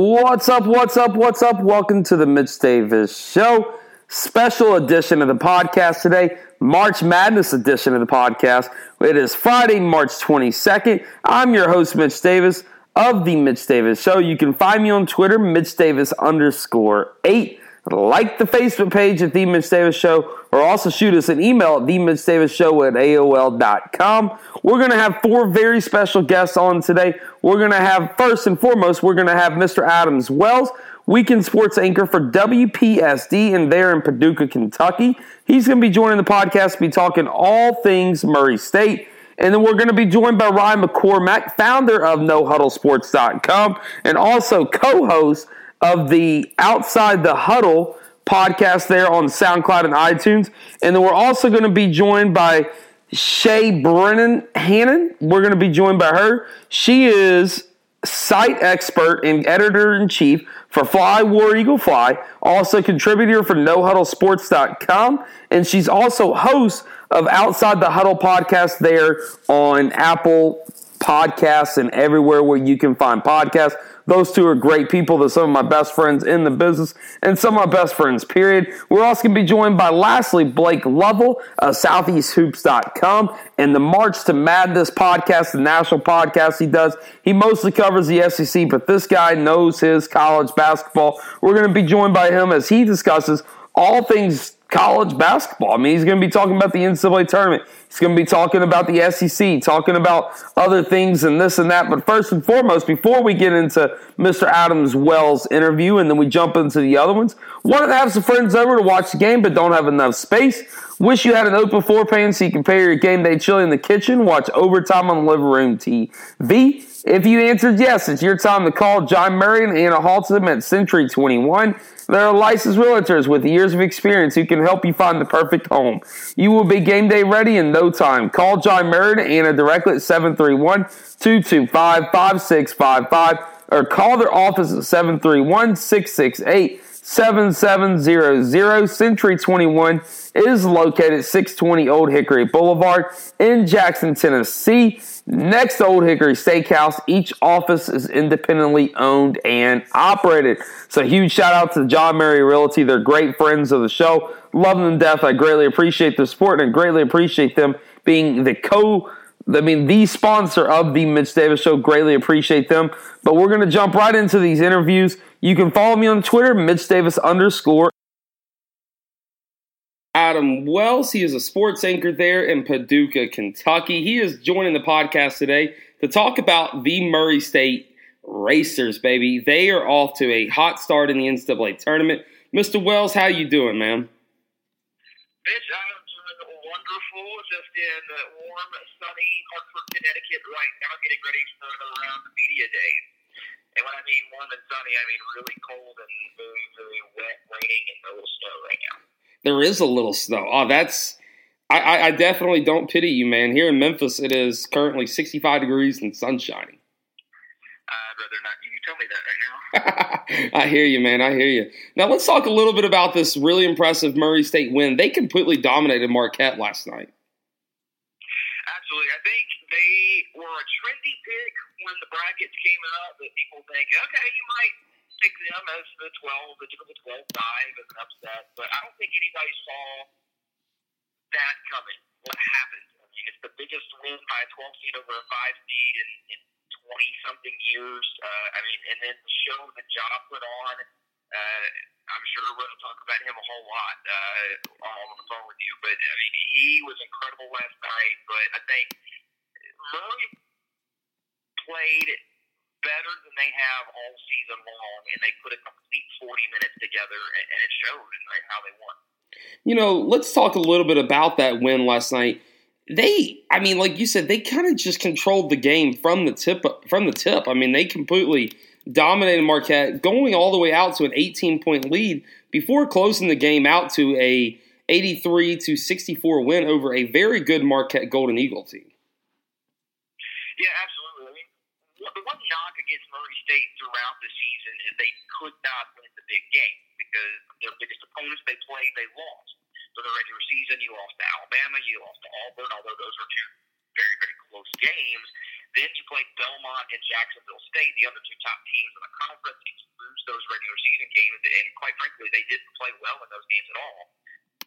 What's up? What's up? What's up? Welcome to the Mitch Davis Show. Special edition of the podcast today, March Madness edition of the podcast. It is Friday, March 22nd. I'm your host, Mitch Davis of the Mitch Davis Show. You can find me on Twitter, Mitch Davis underscore eight. Like the Facebook page at The Mitch Davis Show, or also shoot us an email at The Mitch Davis Show at AOL.com. We're going to have four very special guests on today. We're going to have, first and foremost, we're going to have Mr. Adams Wells, weekend sports anchor for WPSD, and there in Paducah, Kentucky. He's going to be joining the podcast to be talking all things Murray State. And then we're going to be joined by Ryan McCormick, founder of NoHuddleSports.com and also co host of the Outside the Huddle podcast there on SoundCloud and iTunes. And then we're also going to be joined by Shea Brennan Hannon. We're going to be joined by her. She is site expert and editor in chief for Fly War Eagle Fly, also contributor for NoHuddleSports.com, and she's also host of Outside the Huddle podcast there on Apple Podcasts and everywhere where you can find podcasts. Those two are great people. They're some of my best friends in the business and some of my best friends, period. We're also going to be joined by, lastly, Blake Lovell of SoutheastHoops.com and the March to Madness podcast, the national podcast he does. He mostly covers the SEC, but this guy knows his college basketball. We're going to be joined by him as he discusses all things college basketball. I mean, he's going to be talking about the NCAA tournament. He's going to be talking about the SEC, talking about other things and this and that. But first and foremost, before we get into Mr. Adams Wells' interview and then we jump into the other ones, wanted to have some friends over to watch the game but don't have enough space. Wish you had an open floor pan so you can pair your game day chili in the kitchen, watch overtime on the living room TV. If you answered yes, it's your time to call John Murray and Anna Halton at Century 21. They're licensed realtors with years of experience who can help you find the perfect home. You will be game day ready in no time. Call John Murray and Anna directly at 731 225 5655 or call their office at 731 668 7700. Century 21 is located at 620 Old Hickory Boulevard in Jackson, Tennessee. Next Old Hickory Steakhouse, each office is independently owned and operated. So, huge shout out to John Murray Realty. They're great friends of the show. Love them to death. I greatly appreciate their support and I greatly appreciate them being the co I mean, the sponsor of the Mitch Davis Show. Greatly appreciate them. But we're going to jump right into these interviews. You can follow me on Twitter, Mitch Davis underscore. Adam Wells, he is a sports anchor there in Paducah, Kentucky. He is joining the podcast today to talk about the Murray State Racers, baby. They are off to a hot start in the NCAA tournament. Mr. Wells, how you doing, man? Mitch, I'm doing wonderful. Just in warm, sunny Hartford, Connecticut right now, getting ready for another round of media days. And when I mean warm and sunny, I mean really cold and very, very wet, raining, and a little snow right now. There is a little snow. Oh, that's. I, I definitely don't pity you, man. Here in Memphis, it is currently 65 degrees and sun shining. I'd rather not you tell me that right now. I hear you, man. I hear you. Now let's talk a little bit about this really impressive Murray State win. They completely dominated Marquette last night. Absolutely. I think they were a trendy pick when the brackets came out that people think, okay, you might pick them as the 12, the typical 12 5 as an upset, but I don't think anybody saw that coming, what happened. I mean, it's the biggest win by a 12 seed over a 5 seed in, in 20 something years. Uh, I mean, and then the show that Ja put on, uh, I'm sure to talk about him a whole lot uh, on the phone with you, but I mean, he was incredible last night, but I think Murray played better than they have all season long, and they put a complete 40 minutes together, and it showed in how they won. You know, let's talk a little bit about that win last night. They, I mean, like you said, they kind of just controlled the game from the tip. From the tip, I mean, they completely dominated Marquette, going all the way out to an 18 point lead before closing the game out to a 83 to 64 win over a very good Marquette Golden Eagle team. Yeah, absolutely. I mean, the one Murray State throughout the season is they could not win the big game because their biggest opponents they played, they lost. So the regular season, you lost to Alabama, you lost to Auburn, although those were two very, very close games. Then you play Belmont and Jacksonville State, the other two top teams in the conference. You lose those regular season games, and quite frankly, they didn't play well in those games at all.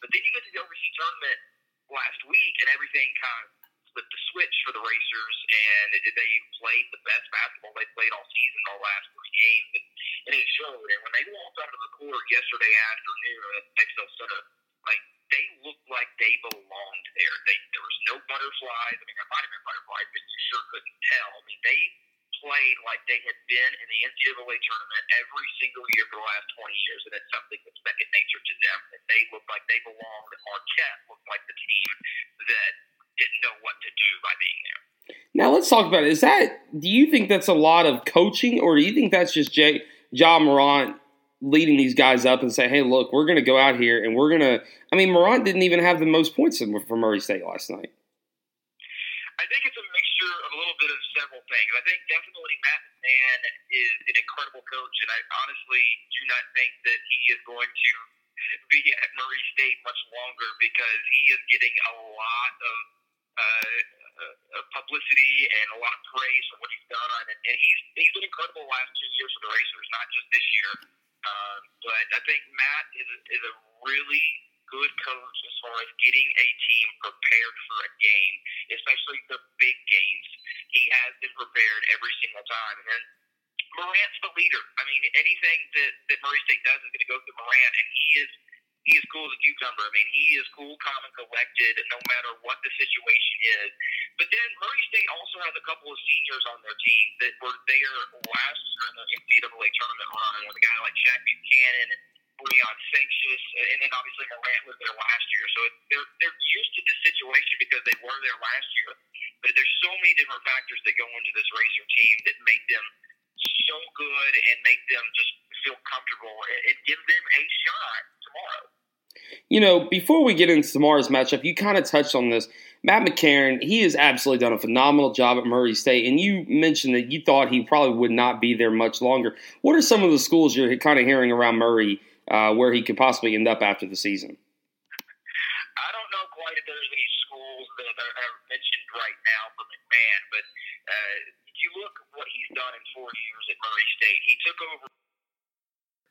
But then you get to the OVC tournament last week, and everything kind of flipped the switch for the Racers, and they played the best basketball they played all season, all last three games, and, and it showed. And when they walked onto the court yesterday afternoon at XL Center, like they looked like they belonged there. They, there was no butterflies. I mean, there might have been butterflies, but you sure couldn't tell. I mean, they played like they had been in the NCAA tournament every single year for the last 20 years, and it's something that's second nature to them. And they looked like they belonged. Marquette looked like the team that didn't know what to do by being there. Now let's talk about it. Is that do you think that's a lot of coaching, or do you think that's just Jay Ja Morant leading these guys up and say, "Hey, look, we're going to go out here and we're going to." I mean, Morant didn't even have the most points for Murray State last night. I think it's a mixture of a little bit of several things. I think definitely Matt McMahon is an incredible coach, and I honestly do not think that he is going to be at Murray State much longer because he is getting a lot of uh, uh, publicity and a lot of praise for what he's done, and, and he's he's been incredible the last two years for the Racers, not just this year. Um, but I think Matt is a, is a really good coach as far as getting a team prepared for a game, especially the big games. He has been prepared every single time, and then Morant's the leader. I mean, anything that, that Murray State does is going to go through Morant, and he is he is cool as a cucumber. I mean, he is cool, calm, and collected, no matter what the situation is. But then Murray State also has a couple of seniors on their team that were there last year in the NCAA tournament run, with a guy like Shaq Buchanan and Leon Sanchez, and then obviously Morant was there last year. So they're they're used to this situation because they were there last year. But there's so many different factors that go into this racer team that make them so good and make them just feel comfortable and, give them a shot tomorrow. You know, before we get into tomorrow's matchup, you kind of touched on this. Matt McCarron, he has absolutely done a phenomenal job at Murray State, and you mentioned that you thought he probably would not be there much longer. What are some of the schools you're kind of hearing around Murray uh, where he could possibly end up after the season? I don't know quite if there's any schools that are mentioned right now for McMahon, but uh, you look what he's done in four years at Murray State. He took over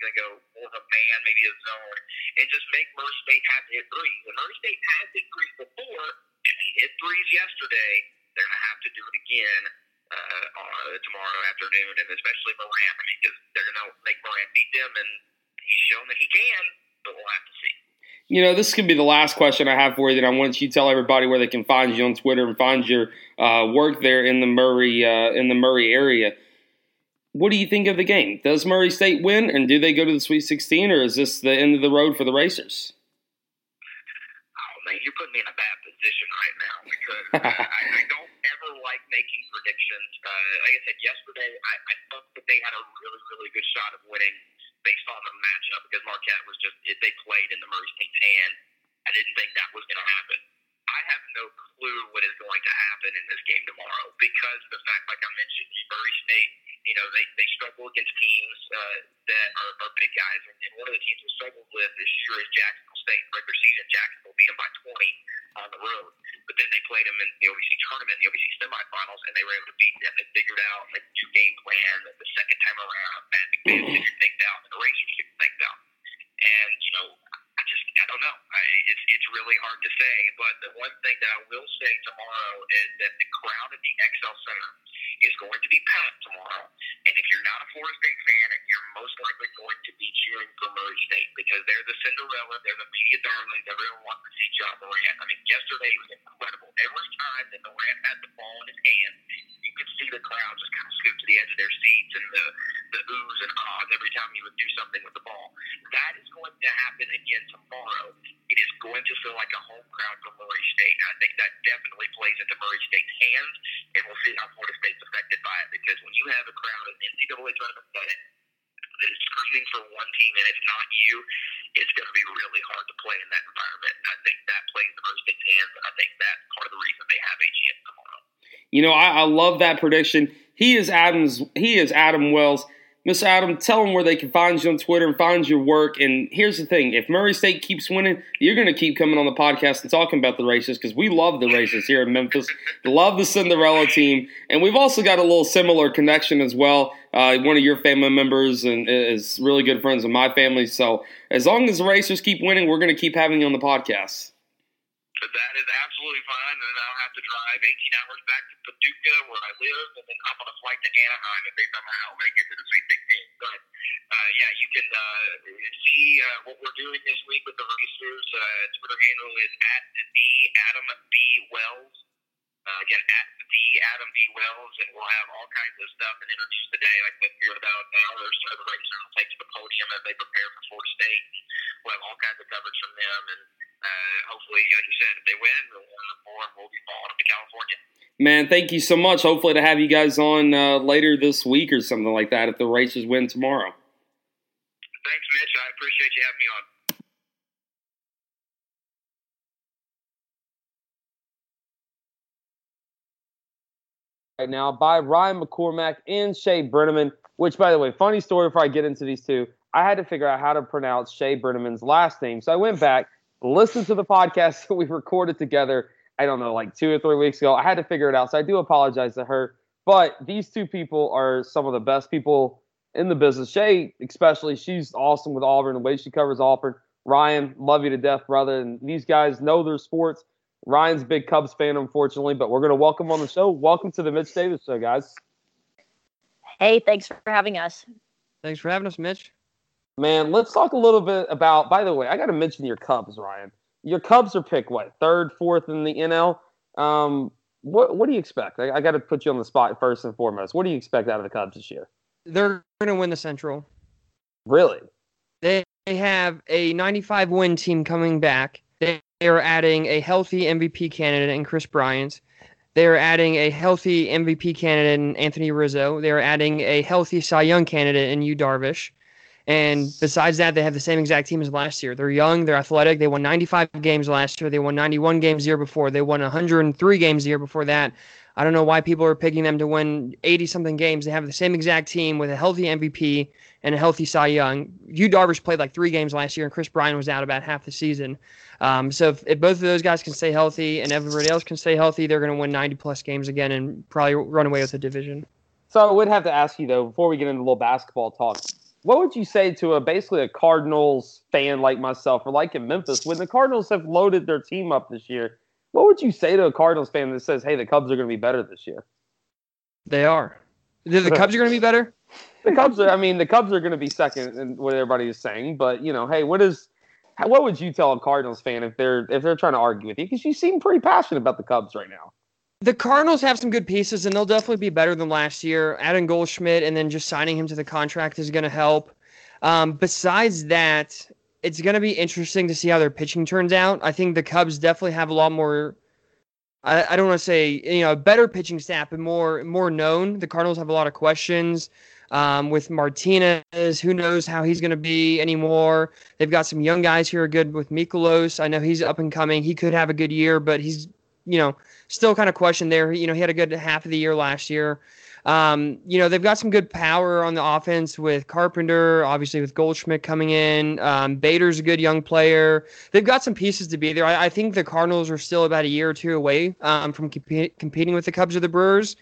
going to go more of a man, maybe a zone, and just make Murray State have to hit threes. And Murray State has hit threes before, and they hit threes yesterday. They're going to have to do it again uh, on, tomorrow afternoon, and especially Morant. I mean, because they're going to make Morant beat them, and he's shown that he can, but we'll have to see. You know, this could be the last question I have for you. That I want you to tell everybody where they can find you on Twitter and find your uh, work there in the Murray uh, in the Murray area. What do you think of the game? Does Murray State win, and do they go to the Sweet 16, or is this the end of the road for the Racers? Oh man, you're putting me in a bad position right now because I, I, don't ever like making predictions. Uh, like I said yesterday, I, I thought that they had a really, really good shot of winning based on the matchup because Marquette was just they played in the Murray State's hand. I didn't think that was going to happen. I have no clue what is going to happen in this game tomorrow because the fact, like I mentioned, Murray State, you know, they, they struggle against teams uh, that are, are big guys, and, and one of the teams we struggled with this year is Jacksonville State. Regular season, Jacksonville beat them by 20 on the road, but then they played them in the OVC tournament, the OVC semifinals, and they were able to beat them. They figured out a new game plan the second time around. Matt McMahon figured things out, and the Racers figured things out. And you know, I just I don't know. I, it's it's really hard to say. But the one thing that I will say tomorrow is that the crowd at the XL Center is going to be packed tomorrow. And if you're not a Florida State fan, you're most likely going to be cheering for Murray State because they're the Cinderella, they're the media darlings. Everyone wants to see Ja Morant. I mean, yesterday was incredible. Every time that Morant had the ball in his hand, you could see the crowd just kind of scoop to the edge of their seats and the the oohs and ahs every time he would do something with the ball. That is going to happen again tomorrow. It is going to feel like a home crowd for Murray State. And I think that definitely plays into Murray State's hands, and we'll see how Florida State's affected by it. Because when you have a crowd of NCAA tournament setting that is screaming for one team and it's not you, it's going to be really hard to play in that environment. And I think that plays into Murray State's hands, and I think that's part of the reason they have a chance tomorrow. You know, I, I love that prediction. He is Adams. He is Adam Wells. Miss Adam, tell them where they can find you on Twitter and find your work. And here's the thing: if Murray State keeps winning, you're going to keep coming on the podcast and talking about the races because we love the races here in Memphis. love the Cinderella team, and we've also got a little similar connection as well. Uh, one of your family members and is really good friends with my family. So as long as the racers keep winning, we're going to keep having you on the podcast. That is absolutely fine, and then I'll have to drive 18 hours back to Paducah, where I live, and then hop on a flight to Anaheim if they somehow make it to the Sweet 16. But uh, yeah, you can uh, see uh, what we're doing this week with the racers. Uh, Twitter handle is at the Adam B Wells. Uh, again, at the Adam B Wells, and we'll have all kinds of stuff and interviews today, like we hear about now. There's the racers will take to the podium as they prepare for Florida State. We'll have all kinds of coverage from them and uh, hopefully, like you said, if they win, more will be falling up to California. Man, thank you so much. Hopefully, to have you guys on uh, later this week or something like that if the races win tomorrow. Thanks, Mitch. I appreciate you having me on. Right now by Ryan McCormick and Shea Brennaman, which, by the way, funny story before I get into these two. I had to figure out how to pronounce Shea Brennaman's last name. So I went back listen to the podcast that we recorded together. I don't know, like two or three weeks ago. I had to figure it out, so I do apologize to her. But these two people are some of the best people in the business. Shea, especially, she's awesome with Auburn. The way she covers Auburn. Ryan, love you to death, brother. And these guys know their sports. Ryan's a big Cubs fan, unfortunately, but we're going to welcome on the show. Welcome to the Mitch Davis Show, guys. Hey, thanks for having us. Thanks for having us, Mitch. Man, let's talk a little bit about. By the way, I got to mention your Cubs, Ryan. Your Cubs are picked what third, fourth in the NL. Um, what what do you expect? I, I got to put you on the spot first and foremost. What do you expect out of the Cubs this year? They're going to win the Central. Really? They have a 95 win team coming back. They are adding a healthy MVP candidate in Kris Bryant. They are adding a healthy MVP candidate in Anthony Rizzo. They are adding a healthy Cy Young candidate in Yu Darvish. And besides that, they have the same exact team as last year. They're young, they're athletic. They won 95 games last year. They won 91 games the year before. They won 103 games the year before that. I don't know why people are picking them to win 80 something games. They have the same exact team with a healthy MVP and a healthy Cy Young. Yu Darvish played like three games last year, and Kris Bryant was out about half the season. Um, so if, if, both of those guys can stay healthy and everybody else can stay healthy, they're going to win 90 plus games again and probably run away with the division. So I would have to ask you though, before we get into a little basketball talk, what would you say to a basically a Cardinals fan like myself or like in Memphis when the Cardinals have loaded their team up this year? What would you say to a Cardinals fan that says, "Hey, the Cubs are going to be better this year"? They are. The, the Cubs are going to be better. the Cubs are. I mean, the Cubs are going to be second in what everybody is saying. But you know, hey, what is? What would you tell a Cardinals fan if they're if they're trying to argue with you? Because you seem pretty passionate about the Cubs right now the Cardinals have some good pieces, and they'll definitely be better than last year. Adding Goldschmidt, and then just signing him to the contract is going to help. Um, besides that, it's going to be interesting to see how their pitching turns out. I think the Cubs definitely have a lot more. I, I don't want to say you know a better pitching staff, but more more known. The Cardinals have a lot of questions. Um, with Martinez, who knows how he's going to be anymore? They've got some young guys here are good with Mikolas. I know he's up and coming. He could have a good year, but he's you know still kind of question there. You know, he had a good half of the year last year. Um, you know, they've got some good power on the offense with Carpenter, obviously with Goldschmidt coming in. Um, Bader's a good young player. They've got some pieces to be there. I, I think the Cardinals are still about a year or two away um, from comp- competing with the Cubs or the Brewers.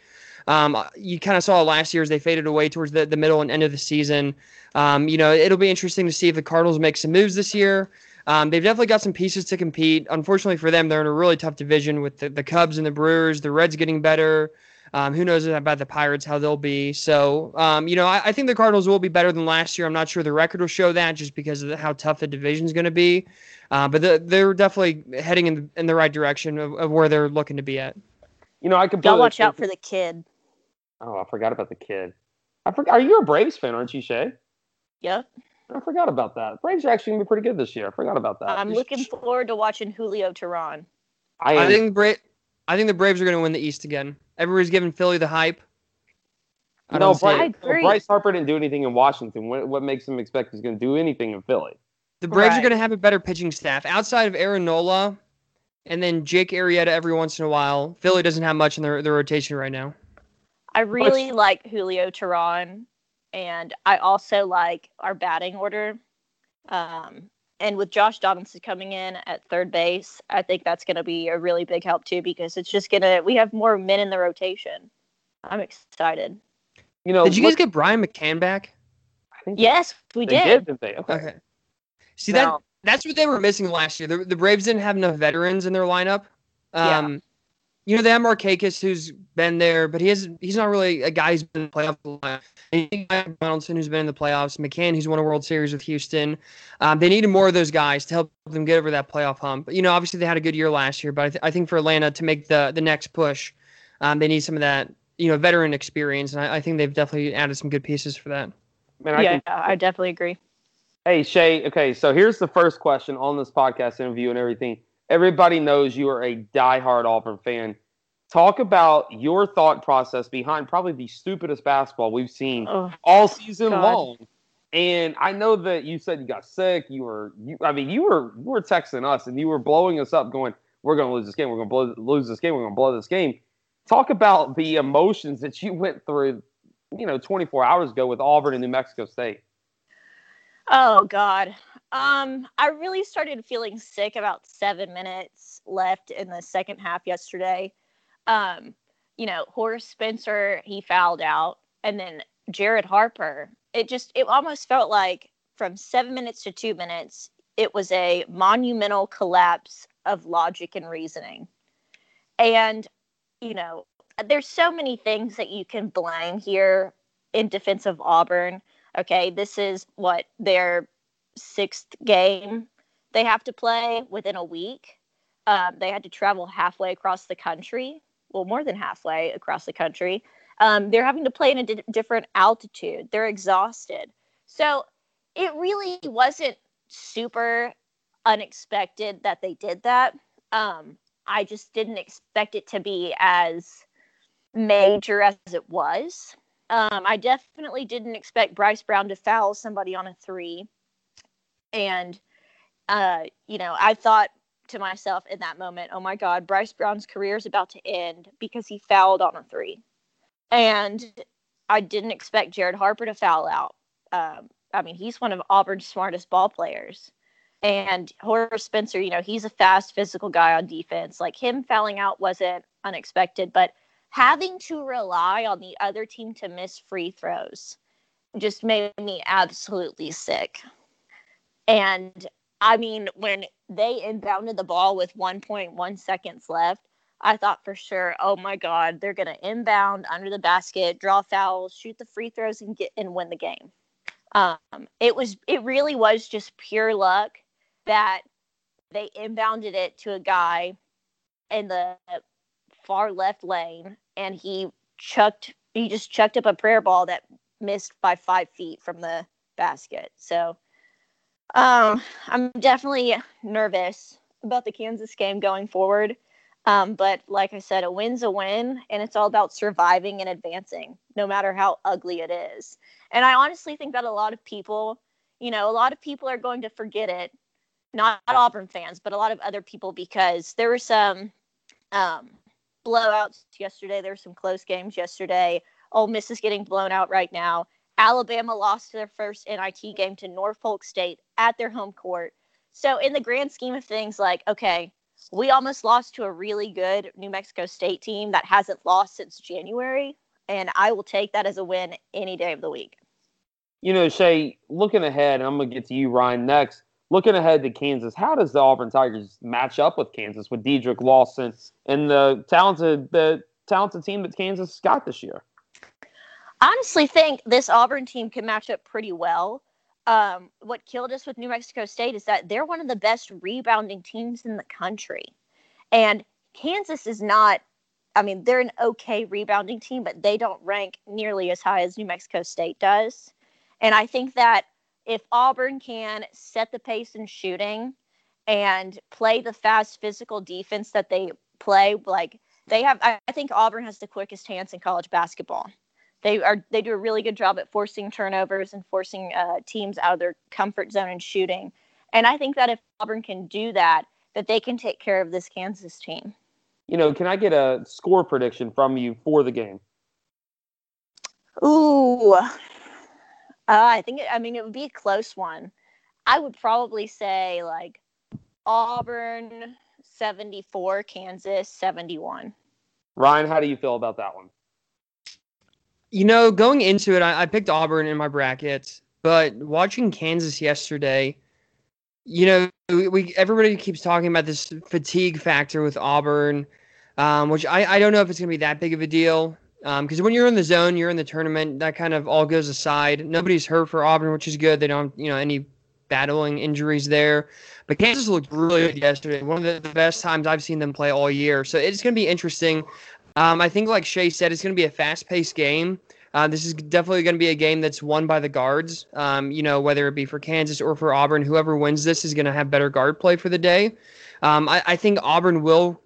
Um, you kind of saw last year as they faded away towards the, the middle and end of the season. Um, you know, it'll be interesting to see if the Cardinals make some moves this year. Um, they've definitely got some pieces to compete. Unfortunately for them, they're in a really tough division with the, the Cubs and the Brewers. The Reds getting better. Um, who knows about the Pirates, how they'll be. So, um, you know, I, I, think the Cardinals will be better than last year. I'm not sure the record will show that just because of the, how tough the division is going to be. Uh, but the, they're definitely heading in the, in the right direction of, of where they're looking to be at. You know, I could. Gotta watch out for the kid. Oh, I forgot about the kid. I forgot. Are you a Braves fan, aren't you, Shea? Yep. I forgot about that. Braves are actually going to be pretty good this year. I forgot about that. I'm looking forward to watching Julio Teheran. I, I think Bra- I think the Braves are going to win the East again. Everybody's giving Philly the hype. I no, Bryce, Bryce, Harper didn't do anything in Washington. What, what makes him expect he's going to do anything in Philly? The Braves right. are going to have a better pitching staff outside of Aaron Nola, and then Jake Arrieta every once in a while. Philly doesn't have much in their, their rotation right now. I really like Julio Teheran and I also like our batting order. Um, and with Josh Donaldson coming in at third base, I think that's going to be a really big help too because it's just going to we have more men in the rotation. I'm excited. You know, Did you guys look- get Brian McCann back? I think they- Yes, we they did. did, didn't they? Okay. Okay. See Now- that that's what they were missing last year. The, the Braves didn't have enough veterans in their lineup. Yeah. You know they have Markakis who's been there, but he has he's not really a guy who's been in the playoffs. a lot. And you got Donaldson who's been in the playoffs, McCann who's won a World Series with Houston. Um, they needed more of those guys to help them get over that playoff hump. But, you know, obviously they had a good year last year, but I, th- I think for Atlanta to make the the next push, um, they need some of that you know veteran experience, and I, I think they've definitely added some good pieces for that. Man, I yeah, can I definitely agree. Hey Shea, okay, so here's the first question on this podcast interview and everything. Everybody knows you are a diehard Auburn fan. Talk about your thought process behind probably the stupidest basketball we've seen Oh, all season God. long. And I know that you said you got sick. You were, you, I mean, you were, you were texting us and you were blowing us up, going, "We're going to lose this game. We're going to blow, lose this game. We're going to blow this game." Talk about the emotions that you went through, you know, 24 hours ago with Auburn and New Mexico State. Oh God. Um, I really started feeling sick about seven minutes left in the second half yesterday. Um, you know, Horace Spencer, he fouled out, and then Jared Harper. It just it almost felt like from seven minutes to two minutes, it was a monumental collapse of logic and reasoning. And, you know, there's so many things that you can blame here in defense of Auburn okay, this is what their sixth game they have to play within a week. Um, they had to travel halfway across the country, well, more than halfway across the country. Um, they're having to play in a di- different altitude. They're exhausted. So it really wasn't super unexpected that they did that. Um, I just didn't expect it to be as major as it was. Um, I definitely didn't expect Bryce Brown to foul somebody on a three. And, uh, you know, I thought to myself in that moment, oh my God, Bryce Brown's career is about to end because he fouled on a three. And I didn't expect Jared Harper to foul out. Um, I mean, he's one of Auburn's smartest ball players. And Horace Spencer, you know, he's a fast, physical guy on defense. Like him fouling out wasn't unexpected, but having to rely on the other team to miss free throws just made me absolutely sick. And I mean, when they inbounded the ball with 1.1 seconds left, I thought for sure, oh my God, they're going to inbound under the basket, draw fouls, shoot the free throws, and get and win the game. Um, it was, it really was just pure luck that they inbounded it to a guy in the far left lane and he chucked he just chucked up a prayer ball that missed by five feet from the basket so um i'm definitely nervous about the kansas game going forward um, but like i said a win's a win and it's all about surviving and advancing no matter how ugly it is and i honestly think that a lot of people you know a lot of people are going to forget it not auburn fans but a lot of other people because there were some um, blowouts yesterday. There were some close games yesterday. Ole Miss is getting blown out right now. Alabama lost their first NIT game to Norfolk State at their home court. So, in the grand scheme of things, like, okay, we almost lost to a really good New Mexico State team that hasn't lost since January. And I will take that as a win any day of the week. You know, Shea, looking ahead, I'm going to get to you, Ryan, next. Looking ahead to Kansas, how does the Auburn Tigers match up with Kansas with Dedric Lawson and the talented the talented team that Kansas got this year? Honestly think this Auburn team can match up pretty well. Um, what killed us with New Mexico State is that they're one of the best rebounding teams in the country. And Kansas is not, I mean, they're an okay rebounding team, but they don't rank nearly as high as New Mexico State does. And I think that if Auburn can set the pace in shooting and play the fast physical defense that they play, like they have, I think Auburn has the quickest hands in college basketball they are they do a really good job at forcing turnovers and forcing uh, teams out of their comfort zone and shooting. And I think that if Auburn can do that, that they can take care of this Kansas team. You know, can I get a score prediction from you for the game? Ooh, Uh, I think, I mean, it would be a close one. I would probably say like Auburn 74, Kansas 71. Ryan, how do you feel about that one? You know, going into it, I, I picked Auburn in my bracket, but watching Kansas yesterday, you know, we, we everybody keeps talking about this fatigue factor with Auburn, um, which I, I don't know if it's going to be that big of a deal. Because um, when you're in the zone, you're in the tournament, that kind of all goes aside. Nobody's hurt for Auburn, which is good. They don't, you know, any battling injuries there. But Kansas looked really good yesterday. One of the, the best times I've seen them play all year. So it's going to be interesting. Um, I think, like Shea said, it's going to be a fast-paced game. Uh, this is definitely going to be a game that's won by the guards. Um, you know, whether it be for Kansas or for Auburn, whoever wins this is going to have better guard play for the day. Um, I, I, think Auburn will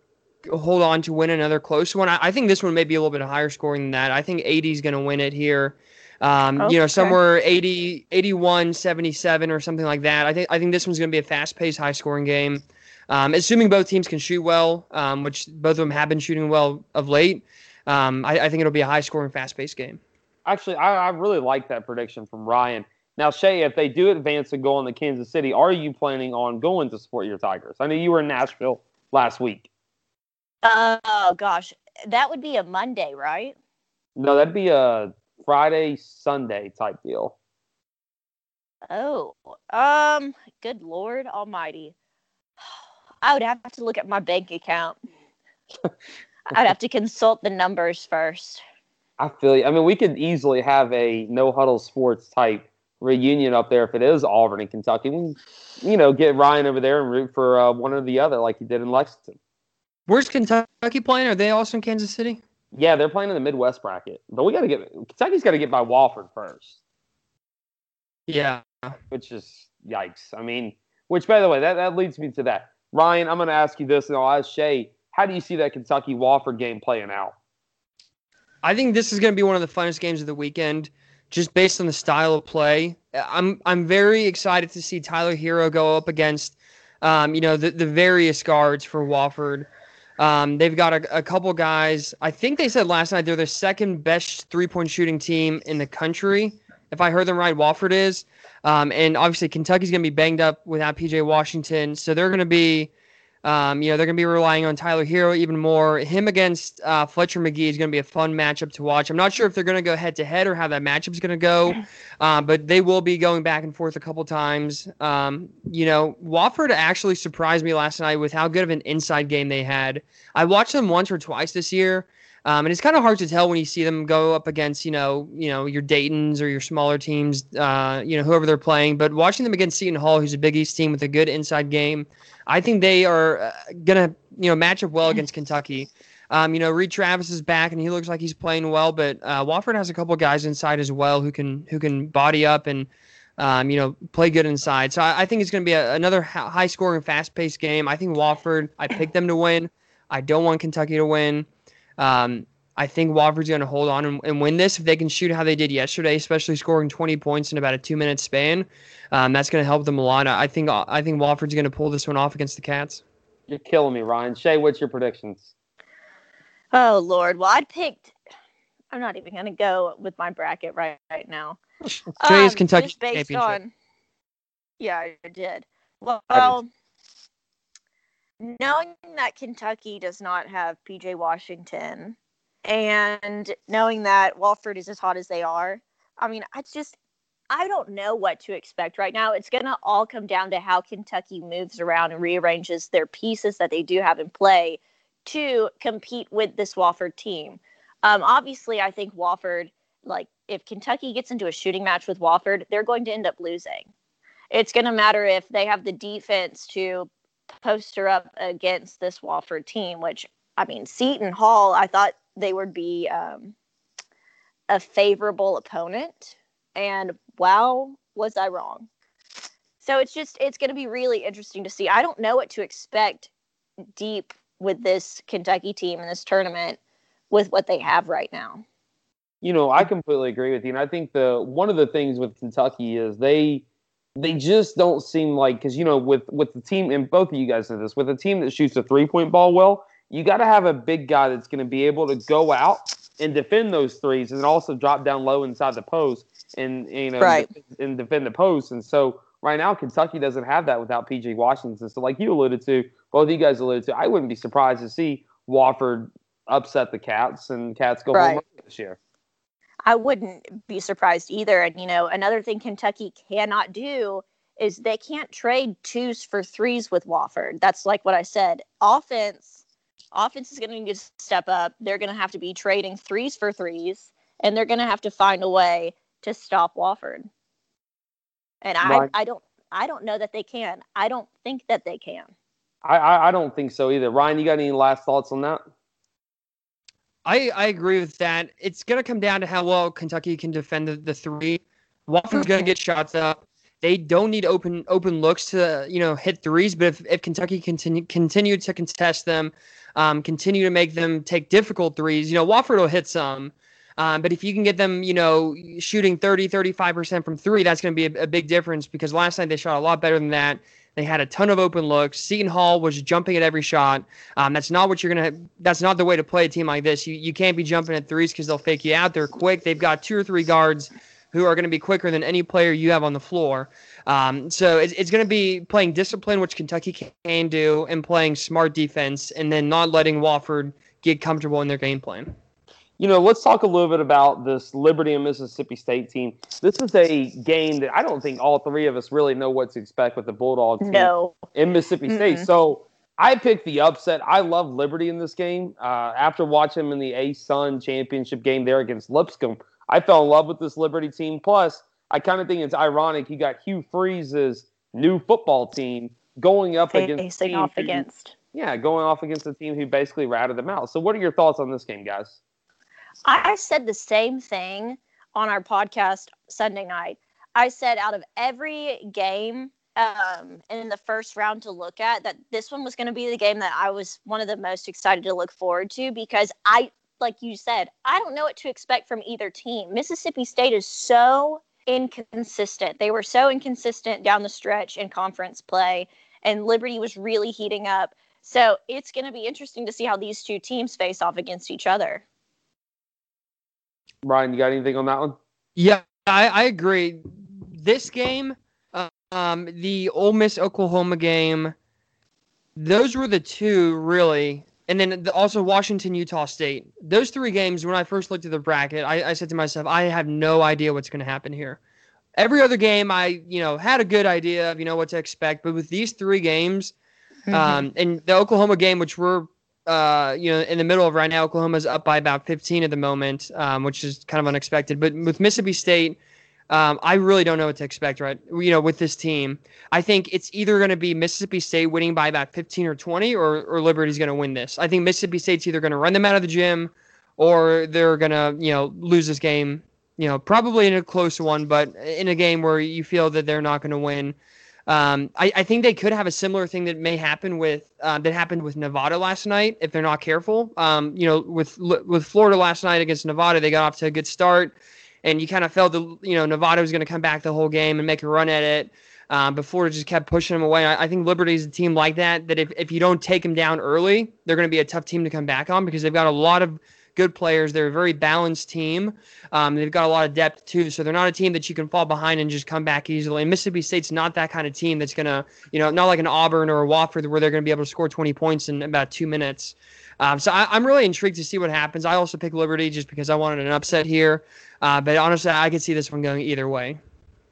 hold on to win another close one. I, I, think this one may be a little bit higher scoring than that. I think 80 is going to win it here. Um, okay. You know, somewhere 80, 81, 77 or something like that. I think I think this one's going to be a fast-paced, high-scoring game. Um, assuming both teams can shoot well, um, which both of them have been shooting well of late. Um, I, I, think it'll be a high-scoring, fast-paced game. Actually, I, I really like that prediction from Ryan. Now, Shea, if they do advance and go on to Kansas City, are you planning on going to support your Tigers? I know you were in Nashville last week. Oh gosh, that would be a Monday, right? No, that'd be a Friday, Sunday type deal. Oh, um, good Lord Almighty. I would have to look at my bank account. I'd have to consult the numbers first. I feel you. I mean, we could easily have a no huddle sports type reunion up there if it is Auburn and Kentucky. We, you know, get Ryan over there and root for uh, one or the other like he did in Lexington. Where's Kentucky playing? Are they also in Kansas City? Yeah, they're playing in the Midwest bracket, but we got to get Kentucky's got to get by Wofford first. Yeah, which is yikes. I mean, which by the way, that, that leads me to that. Ryan, I'm going to ask you this, and I'll ask Shea. How do you see that Kentucky Wofford game playing out? I think this is going to be one of the funnest games of the weekend, just based on the style of play. I'm I'm very excited to see Tyler Herro go up against, um, you know, the the various guards for Wofford. Um, they've got a, a, couple guys. I think they said last night they're the second best three point shooting team in the country. If I heard them right, Wofford is. Um, and obviously, Kentucky's going to be banged up without PJ Washington. So they're going to be um, you know, they're going to be relying on Tyler Herro even more. Him against uh, Fletcher Magee is going to be a fun matchup to watch. I'm not sure if they're going to go head to head or how that matchup is going to go, uh, but they will be going back and forth a couple times. Um, you know, Wofford actually surprised me last night with how good of an inside game they had. I watched them once or twice this year. Um, and it's kind of hard to tell when you see them go up against, you know, you know your Dayton's or your smaller teams, uh, you know, whoever they're playing. But watching them against Seton Hall, who's a Big East team with a good inside game, I think they are uh, gonna, you know, match up well against Kentucky. Um, you know, Reid Travis is back and he looks like he's playing well, but uh, Wofford has a couple guys inside as well who can who can body up and um, you know play good inside. So I, I think it's going to be a, another high scoring, fast paced game. I think Wofford. I picked them to win. I don't want Kentucky to win. Um, I think Wofford's going to hold on and, and, win this if they can shoot how they did yesterday, especially scoring 20 points in about a two minute span. Um, that's going to help them a lot. I think I think Wofford's going to pull this one off against the Cats. You're killing me, Ryan. Shea, what's your predictions? Oh Lord, well I picked. I'm not even going to go with my bracket right right now. Shea um, Kentucky based championship. On, yeah, I did. Well, well knowing that Kentucky does not have PJ Washington and knowing that Wofford is as hot as they are, I mean, I just I don't know what to expect right now. It's going to all come down to how Kentucky moves around and rearranges their pieces that they do have in play to compete with this Wofford team. Um, obviously, I think Wofford, like if Kentucky gets into a shooting match with Wofford, they're going to end up losing. It's going to matter if they have the defense to poster up against this Wofford team, which I mean, Seton Hall, I thought they would be um, a favorable opponent. And wow, was I wrong. So it's just, it's going to be really interesting to see. I don't know what to expect deep with this Kentucky team in this tournament with what they have right now. You know, I completely agree with you. And I think the one of the things with Kentucky is they they just don't seem like because you know with with the team and both of you guys know this with a team that shoots a three point ball well you got to have a big guy that's going to be able to go out and defend those threes and also drop down low inside the post and you know Right. and defend the post. And so right now Kentucky doesn't have that without PJ Washington. So like you alluded to, both of you guys alluded to, I wouldn't be surprised to see Wofford upset the Cats and Cats go Right. home this year. I wouldn't be surprised either. And you know, another thing Kentucky cannot do is they can't trade twos for threes with Wofford. That's like what I said. Offense, offense is going to need to step up. They're going to have to be trading threes for threes, and they're going to have to find a way to stop Wofford. And I. I don't, I don't know that they can. I don't think that they can. I, I I don't think so either. Ryan, you got any last thoughts on that? I, I agree with that. It's going to come down to how well Kentucky can defend the, the three. Wofford's going to get shots up. They don't need open open looks to you know hit threes, but if, if Kentucky continue continue to contest them, um, continue to make them take difficult threes, you know Wofford will hit some. Um, but if you can get them, you know, shooting 30, 35% from three, that's going to be a, a big difference because last night they shot a lot better than that. They had a ton of open looks. Seton Hall was jumping at every shot. Um, that's not what you're gonna. That's not the way to play a team like this. You you can't be jumping at threes because they'll fake you out. They're quick. They've got two or three guards who are going to be quicker than any player you have on the floor. Um, so it's, it's going to be playing discipline, which Kentucky can do, and playing smart defense, and then not letting Wofford get comfortable in their game plan. You know, let's talk a little bit about this Liberty and Mississippi State team. This is a game that I don't think all three of us really know what to expect with the Bulldogs team No. in Mississippi State. Mm-mm. So I picked the upset. I love Liberty in this game. Uh, after watching them in the ASUN championship game there against Lipscomb, I fell in love with this Liberty team. Plus, I kind of think it's ironic you got Hugh Freeze's new football team going up against Facing team off who- against. yeah, going off against a team who basically ratted them out. So, what are your thoughts on this game, guys? I said the same thing on our podcast Sunday night. I said out of every game um, in the first round to look at, that this one was going to be the game that I was one of the most excited to look forward to because I, like you said, I don't know what to expect from either team. Mississippi State is so inconsistent. They were so inconsistent down the stretch in conference play, and Liberty was really heating up. So it's going to be interesting to see how these two teams face off against each other. Ryan, you got anything on that one? Yeah, I, I agree. This game, uh, um, the Ole Miss Oklahoma game, those were the two really, and then the, also Washington Utah State. Those three games. When I first looked at the bracket, I, I said to myself, I have no idea what's going to happen here. Every other game, I you know had a good idea of you know what to expect, but with these three games, um, and the Oklahoma game, which we're uh, you know in the middle of right now, Oklahoma's up by about 15 at the moment, um, which is kind of unexpected. But with Mississippi State, um, I really don't know what to expect. Right, you know, with this team, I think it's either going to be Mississippi State winning by about 15 or 20, or or Liberty's going to win this. I think Mississippi State's either going to run them out of the gym, or they're going to you know lose this game. You know, probably in a close one, but in a game where you feel that they're not going to win. Um, I, I think they could have a similar thing that may happen with uh, that happened with Nevada last night if they're not careful. Um, you know, with with Florida last night against Nevada, they got off to a good start, and you kind of felt the you know Nevada was going to come back the whole game and make a run at it. Um, but Florida just kept pushing them away. I, I think Liberty's a team like that. That if, if you don't take them down early, they're going to be a tough team to come back on because they've got a lot of good players. They're a very balanced team. Um, they've got a lot of depth too, so they're not a team that you can fall behind and just come back easily. And Mississippi State's not that kind of team that's gonna, you know, not like an Auburn or a Wofford where they're gonna be able to score 20 points in about two minutes. Um, so I, I'm really intrigued to see what happens. I also picked Liberty just because I wanted an upset here, uh, but honestly, I could see this one going either way.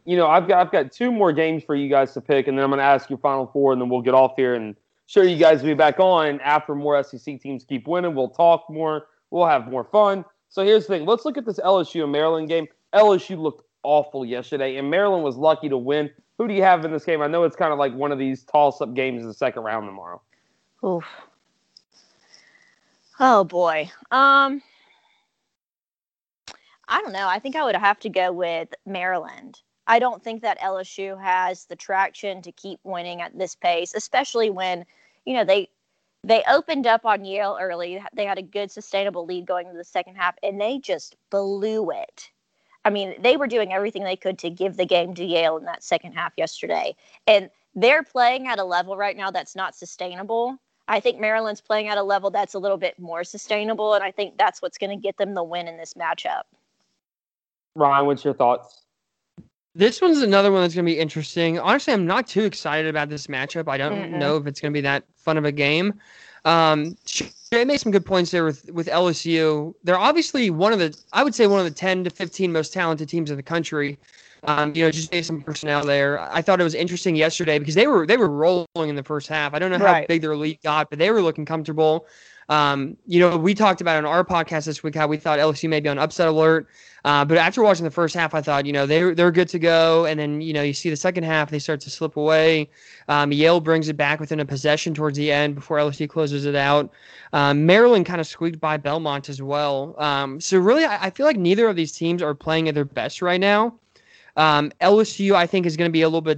You know, I've got I've got two more games for you guys to pick, and then I'm to ask your final four, and then we'll get off here and sure you guys will be back on after more SEC teams keep winning. We'll talk more. We'll have more fun. So here's the thing. Let's look at this LSU and Maryland game. LSU looked awful yesterday, and Maryland was lucky to win. Who do you have in this game? I know it's kind of like one of these toss-up games in the second round tomorrow. Oof. Oh boy. Um I don't know. I think I would have to go with Maryland. I don't think that LSU has the traction to keep winning at this pace, especially when, you know, they they opened up on Yale early. They had a good sustainable lead going into the second half and they just blew it. I mean, they were doing everything they could to give the game to Yale in that second half yesterday. And they're playing at a level right now that's not sustainable. I think Maryland's playing at a level that's a little bit more sustainable, and I think that's what's going to get them the win in this matchup. Ryan, what's your thoughts? This one's another one that's going to be interesting. Honestly, I'm not too excited about this matchup. I don't Mm-mm. know if it's going to be that fun of a game. Um, Shea made some good points there with, with LSU. They're obviously one of the, I would say, one of the 10 to 15 most talented teams in the country. Um, you know, just based on personnel there. I thought it was interesting yesterday because they were they were rolling in the first half. I don't know how Right. big their lead got, but they were looking comfortable. Um, you know, we talked about on our podcast this week how we thought LSU may be on upset alert. Uh, but after watching the first half, I thought, you know, they're they're good to go. And then, you know, you see the second half, they start to slip away. Um, Yale brings it back within a possession towards the end before LSU closes it out. Um, Maryland kind of squeaked by Belmont as well. Um, so really, I, I feel like neither of these teams are playing at their best right now. Um, LSU, I think, is going to be a little bit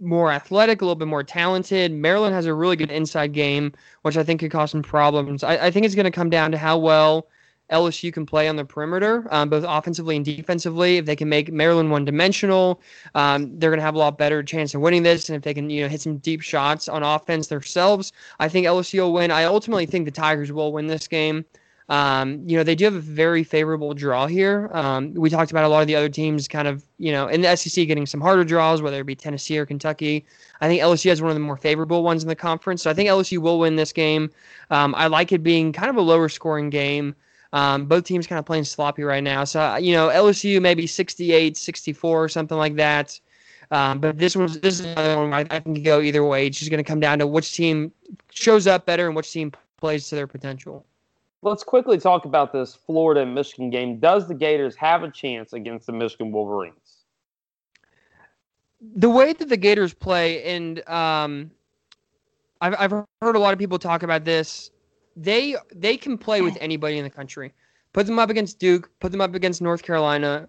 more athletic, a little bit more talented. Maryland has a really good inside game, which I think could cause some problems. I, I think it's going to come down to how well LSU can play on the perimeter, um, both offensively and defensively. If they can make Maryland one dimensional, um, they're going to have a lot better chance of winning this. And if they can, you know, hit some deep shots on offense themselves, I think LSU will win. I ultimately think the Tigers will win this game. Um, you know, they do have a very favorable draw here. Um, we talked about a lot of the other teams kind of, you know, in the SEC getting some harder draws, whether it be Tennessee or Kentucky. I think LSU has one of the more favorable ones in the conference. So I think LSU will win this game. Um, I like it being kind of a lower scoring game. Um, both teams kind of playing sloppy right now. So, uh, you know, LSU maybe 68, 64, or something like that. Um, but this was this is another one I, I could go either way. It's just going to come down to which team shows up better and which team plays to their potential. Let's quickly talk about this Florida and Michigan game. Does the Gators have a chance against the Michigan Wolverines? the way that the Gators play, and um, I've I've heard a lot of people talk about this. They they can play with anybody in the country. Put them up against Duke. Put them up against North Carolina.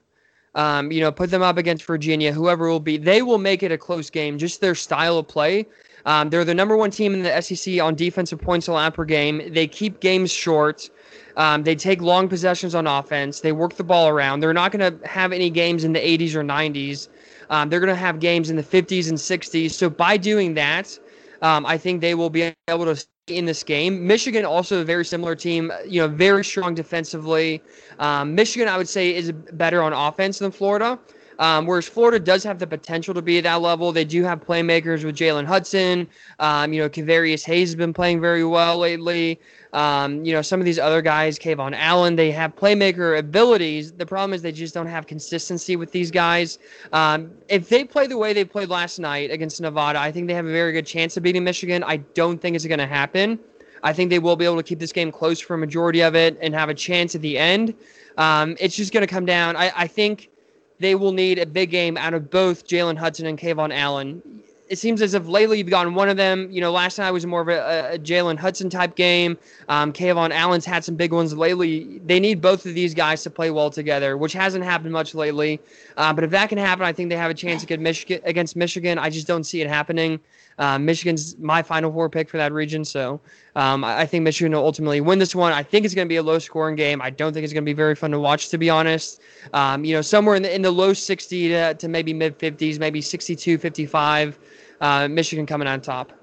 Um, you know, put them up against Virginia. Whoever will be, they will make it a close game. Just their style of play. Um, they're the number one team in the SEC on defensive points allowed per game. They keep games short. Um, they take long possessions on offense. They work the ball around. They're not going to have any games in the 80s or 90s. Um, they're going to have games in the 50s and 60s. So by doing that, um, I think they will be able to in this game. Michigan also a very similar team. You know, very strong defensively. Um, Michigan, I would say, is better on offense than Florida. Um, whereas Florida does have the potential to be at that level. They do have playmakers with Jalen Hudson. Um, you know, Kevarrius Hayes has been playing very well lately. Um, you know, some of these other guys, KeVaughn Allen, they have playmaker abilities. The problem is they just don't have consistency with these guys. Um, if they play the way they played last night against Nevada, I think they have a very good chance of beating Michigan. I don't think it's going to happen. I think they will be able to keep this game close for a majority of it and have a chance at the end. Um, it's just going to come down. I, I think they will need a big game out of both Jalen Hudson and KeVaughn Allen. It seems as if lately you've gotten one of them. You know, last night was more of a, a Jalen Hudson type game. Um, KeVaughn Allen's had some big ones lately. They need both of these guys to play well together, which hasn't happened much lately. Uh, but if that can happen, I think they have a chance against Michigan. Against Michigan, I just don't see it happening. Uh, Michigan's my Final Four pick for that region, so um, I I think Michigan will ultimately win this one. I think it's going to be a low-scoring game. I don't think it's going to be very fun to watch, to be honest. Um, you know, somewhere in the in the low 60 to, to maybe mid 50s, maybe 62, 55. Uh, Michigan coming on top.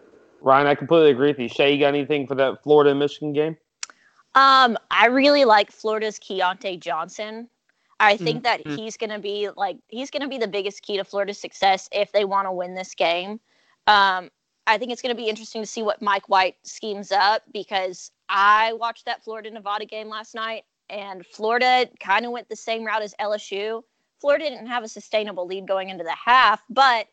Ryan, I completely agree with you. Shea, you got anything for that Florida Michigan game? Um, I really like Florida's Keyontae Johnson. I think that Mhm. he's going to be like he's going to be the biggest key to Florida's success if they want to win this game. Um, I think it's going to be interesting to see what Mike White schemes up because I watched that Florida Nevada game last night and Florida kind of went the same route as LSU. Florida didn't have a sustainable lead going into the half, but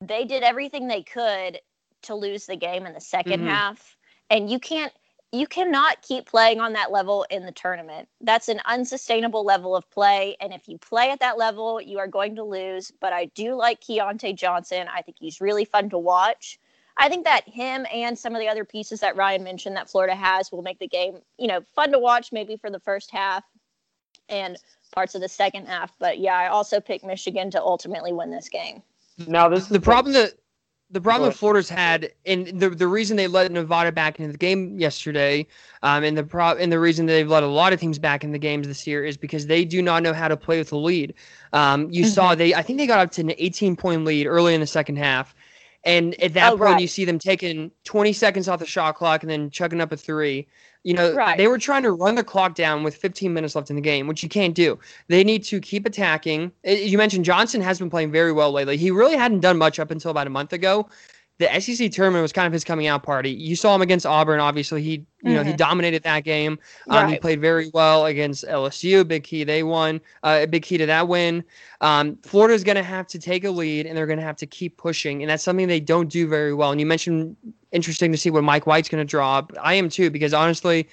they did everything they could to lose the game in the 2nd Mhm. half. And you can't you cannot keep playing on that level in the tournament. That's an unsustainable level of play. And if you play at that level, you are going to lose. But I do like Keyontae Johnson. I think he's really fun to watch. I think that him and some of the other pieces that Ryan mentioned that Florida has will make the game, you know, fun to watch maybe for the first half and parts of the second half. But yeah, I also pick Michigan to ultimately win this game. Now, this is The problem that the problem Go that ahead. Florida's had, and the the reason they let Nevada back into the game yesterday, um, and the pro and the reason they've let a lot of teams back in the games this year is because they do not know how to play with the lead. Um, you saw they, I think they got up to an 18 point lead early in the second half, And at that Oh, point, right. you see them taking 20 seconds off the shot clock and then chucking up a three. You know, Right. they were trying to run the clock down with 15 minutes left in the game, which you can't do. They need to keep attacking. Uh, You mentioned Johnson has been playing very well lately. He really hadn't done much up until about a month ago. The SEC tournament was kind of his coming out party. You saw him against Auburn. Obviously, he you know he Mhm. dominated that game. Um, He played very well against LSU. Big key they won. Uh, a big key to that win. Um, Florida's going to have to take a lead, and they're going to have to keep pushing, and that's something they don't do very well. And you mentioned interesting to see what Mike White's going to draw. I am too, because honestly,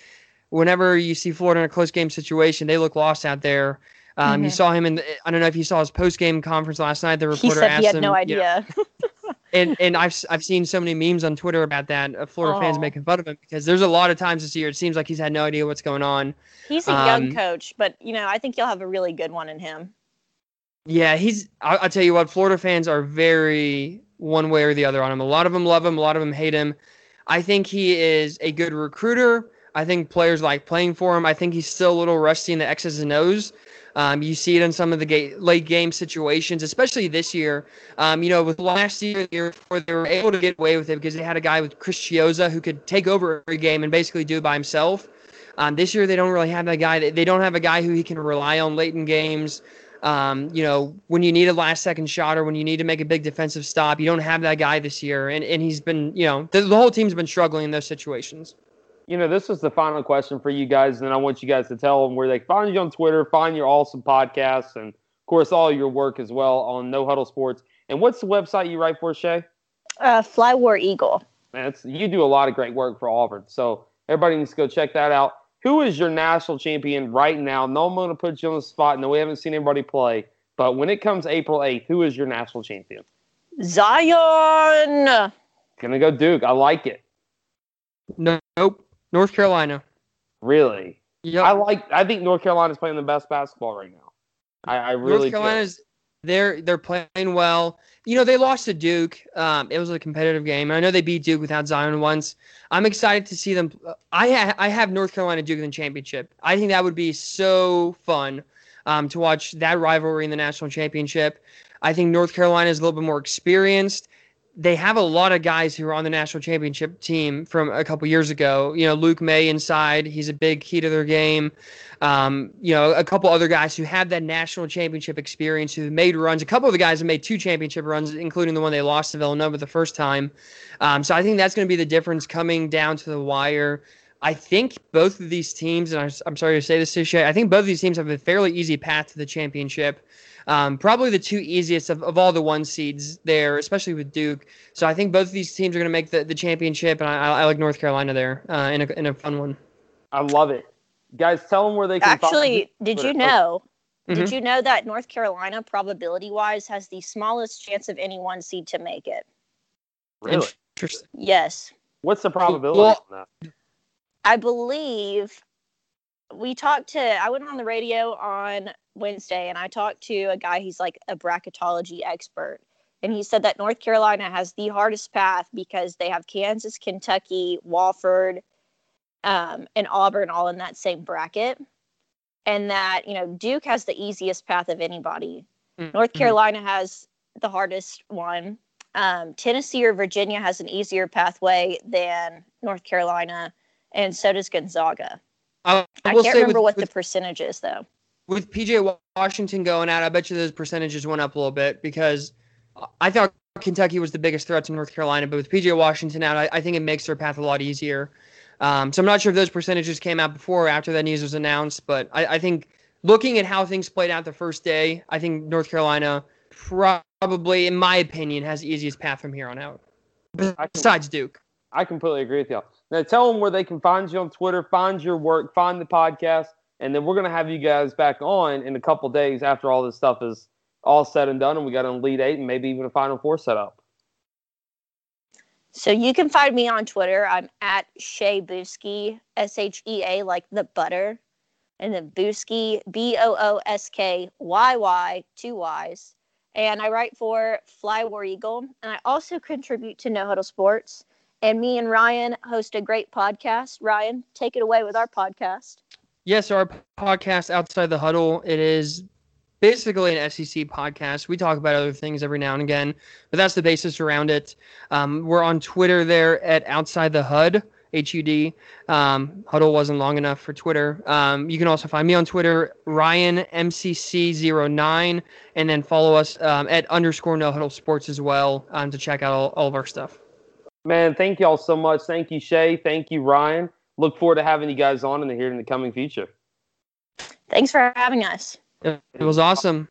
whenever you see Florida in a close game situation, they look lost out there. Um, You Mhm. saw him in. The, I don't know if you saw his post game conference last night. The He reporter said asked he had him, no you know, idea. and and I've I've seen so many memes on Twitter about that. Uh, Florida fans making fun of him because there's a lot of times this year it seems like he's had no idea what's going on. He's a young Um, coach, but you know, I think you'll have a really good one in him. Yeah, he's. I, I'll tell you what, Florida fans are very one way or the other on him. A lot of them love him. A lot of them hate him. I think he is a good recruiter. I think players like playing for him. I think he's still a little rusty in the X's and O's. Um, you see it in some of the ga- late game situations, especially this year. Um, you know, with last year, the year before, they were able to get away with it because they had a guy with Chris Chiozza who could take over every game and basically do it by himself. Um, this year, they don't really have that guy. They, don't have a guy who he can rely on late in games. Um, you know, when you need a last second shot or when you need to make a big defensive stop, you don't have that guy this year. And, and he's been, you know, the, the whole team's been struggling in those situations. You know, this is the final question for you guys, and then I want you guys to tell them where they can find you on Twitter, find your awesome podcasts, and of course all your work as well on No Huddle Sports. And what's the website you write for, Shea? Uh, Fly War Eagle. Man, it's, you do a lot of great work for Auburn, so everybody needs to go check that out. Who is your national champion right now? No, I'm going to put you on the spot. No, we haven't seen anybody play, but when it comes April 8th, who is your national champion? Zion. Gonna go Duke. I like it. No, nope. North Carolina. Really. Yep. I like. I think North Carolina is playing the best basketball right now. I, I really North Carolina's they're they're playing well. You know, they lost to Duke. Um, it was a competitive game. I know they beat Duke without Zion once. I'm excited to see them. I ha- I have North Carolina Duke in the championship. I think that would be so fun um, to watch that rivalry in the national championship. I think North Carolina is a little bit more experienced. They have a lot of guys who are on the national championship team from a couple years ago. You know, Luke Maye inside, he's a big key to their game. Um, you know, a couple other guys who have that national championship experience who made runs. A couple of the guys have made two championship runs, including the one they lost to Villanova the first time. Um, so I think that's going to be the difference coming down to the wire. I think both of these teams, and I'm, sorry to say this, Shea, I think both of these teams have a fairly easy path to the championship. Um, probably the two easiest of, of all the one seeds there, especially with Duke. So I think both of these teams are going to make the, the championship, and I, I like North Carolina there uh, in, a, in a fun one. I love it. Guys, tell them where they can find Actually, did you know? Did Mhm. you know that North Carolina, probability wise, has the smallest chance of any one seed to make it? Really? Interesting. Yes. What's the probability Well- on that? I believe we talked to I went on the radio on Wednesday and I talked to a guy he's like a bracketology expert and he said that North Carolina has the hardest path because they have Kansas, Kentucky, Wofford, um, and Auburn all in that same bracket. And that, you know, Duke has the easiest path of anybody. North Mhm. Carolina has the hardest one. Um, Tennessee or Virginia has an easier pathway than North Carolina, and so does Gonzaga. I, I will can't say remember with, what with, the percentage is though. with PJ Washington going out, I bet you those percentages went up a little bit because I thought Kentucky was the biggest threat to North Carolina, but with PJ Washington out, I, I think it makes their path a lot easier. Um, so I'm not sure if those percentages came out before or after that news was announced, but I, I think looking at how things played out the first day, I think North Carolina probably, in my opinion, has the easiest path from here on out. Besides Duke. I completely agree with y'all. Now tell them where they can find you on Twitter, find your work, find the podcast, and then we're gonna have you guys back on in a couple days after all this stuff is all said and done, and we got an Elite Eight and maybe even a Final Four set up. So you can find me on Twitter. I'm at Shea Booski, S H E A, like the butter, and then Booski, B O O S K Y Y, two Y's. And I write for Fly War Eagle, and I also contribute to No Huddle Sports. And me and Ryan host a great podcast. Ryan, take it away with our podcast. Yes, our podcast outside the huddle. It is basically an SEC podcast. We talk about other things every now and again, but that's the basis around it. Um, we're on Twitter there at Outside the HUD. HUD. Um, Huddle wasn't long enough for Twitter. Um, you can also find me on Twitter, Ryan MCC09, and then follow us um, at underscore No Huddle Sports as well um, to check out all, all of our stuff. Man, thank y'all so much. Thank you, Shea. Thank you, Ryan. Look forward to having you guys on in the here in the coming future. Thanks for having us. It was awesome.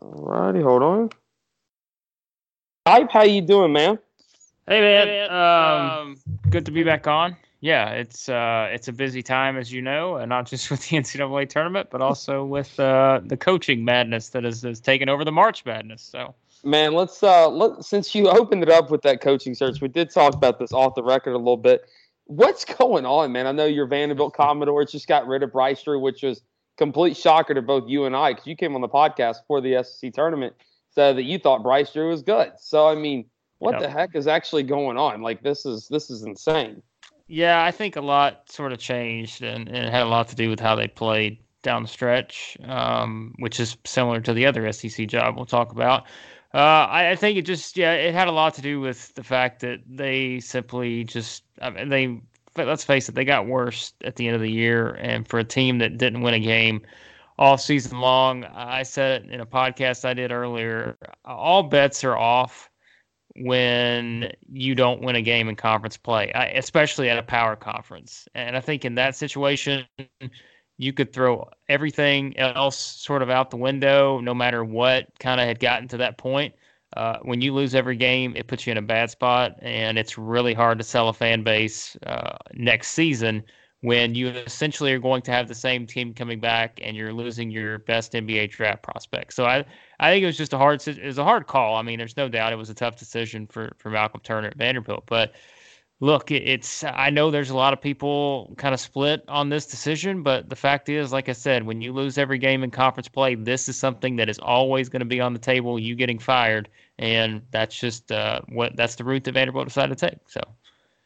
All righty, hold on. Hype, how you doing, man? Hey man, um, good to be back on. Yeah, it's uh, it's a busy time as you know, and not just with the NCAA tournament, but also with uh, the coaching madness that has, has taken over the March Madness. So, man, let's uh, let since you opened it up with that coaching search, we did talk about this off the record a little bit. What's going on, man? I know your Vanderbilt Commodores just got rid of Bryce Drew, which was complete shocker to both you and I because you came on the podcast for the SEC tournament, said that you thought Bryce Drew was good. So, I mean what yep. the heck is actually going on? Like this is this is insane. Yeah, I think a lot sort of changed, and, and it had a lot to do with how they played down the stretch, um, which is similar to the other SEC job we'll talk about. Uh, I, I, think it just yeah, it had a lot to do with the fact that they simply just I mean, they let's face it, they got worse at the end of the year, and for a team that didn't win a game all season long, I said it in a podcast I did earlier. All bets are off when you don't win a game in conference play, especially at a power conference. And I think in that situation, you could throw everything else sort of out the window, no matter what kind of had gotten to that point. Uh, when you lose every game, it puts you in a bad spot, and it's really hard to sell a fan base uh, next season when you essentially are going to have the same team coming back and you're losing your best NBA draft prospect. So I, I think it was just a hard it was a hard call. I mean, there's no doubt it was a tough decision for for Malcolm Turner at Vanderbilt, but look, it's I know there's a lot of people kind of split on this decision, but the fact is, like I said, when you lose every game in conference play, this is something that is always going to be on the table. You getting fired, and that's just uh, what that's the route that Vanderbilt decided to take. So.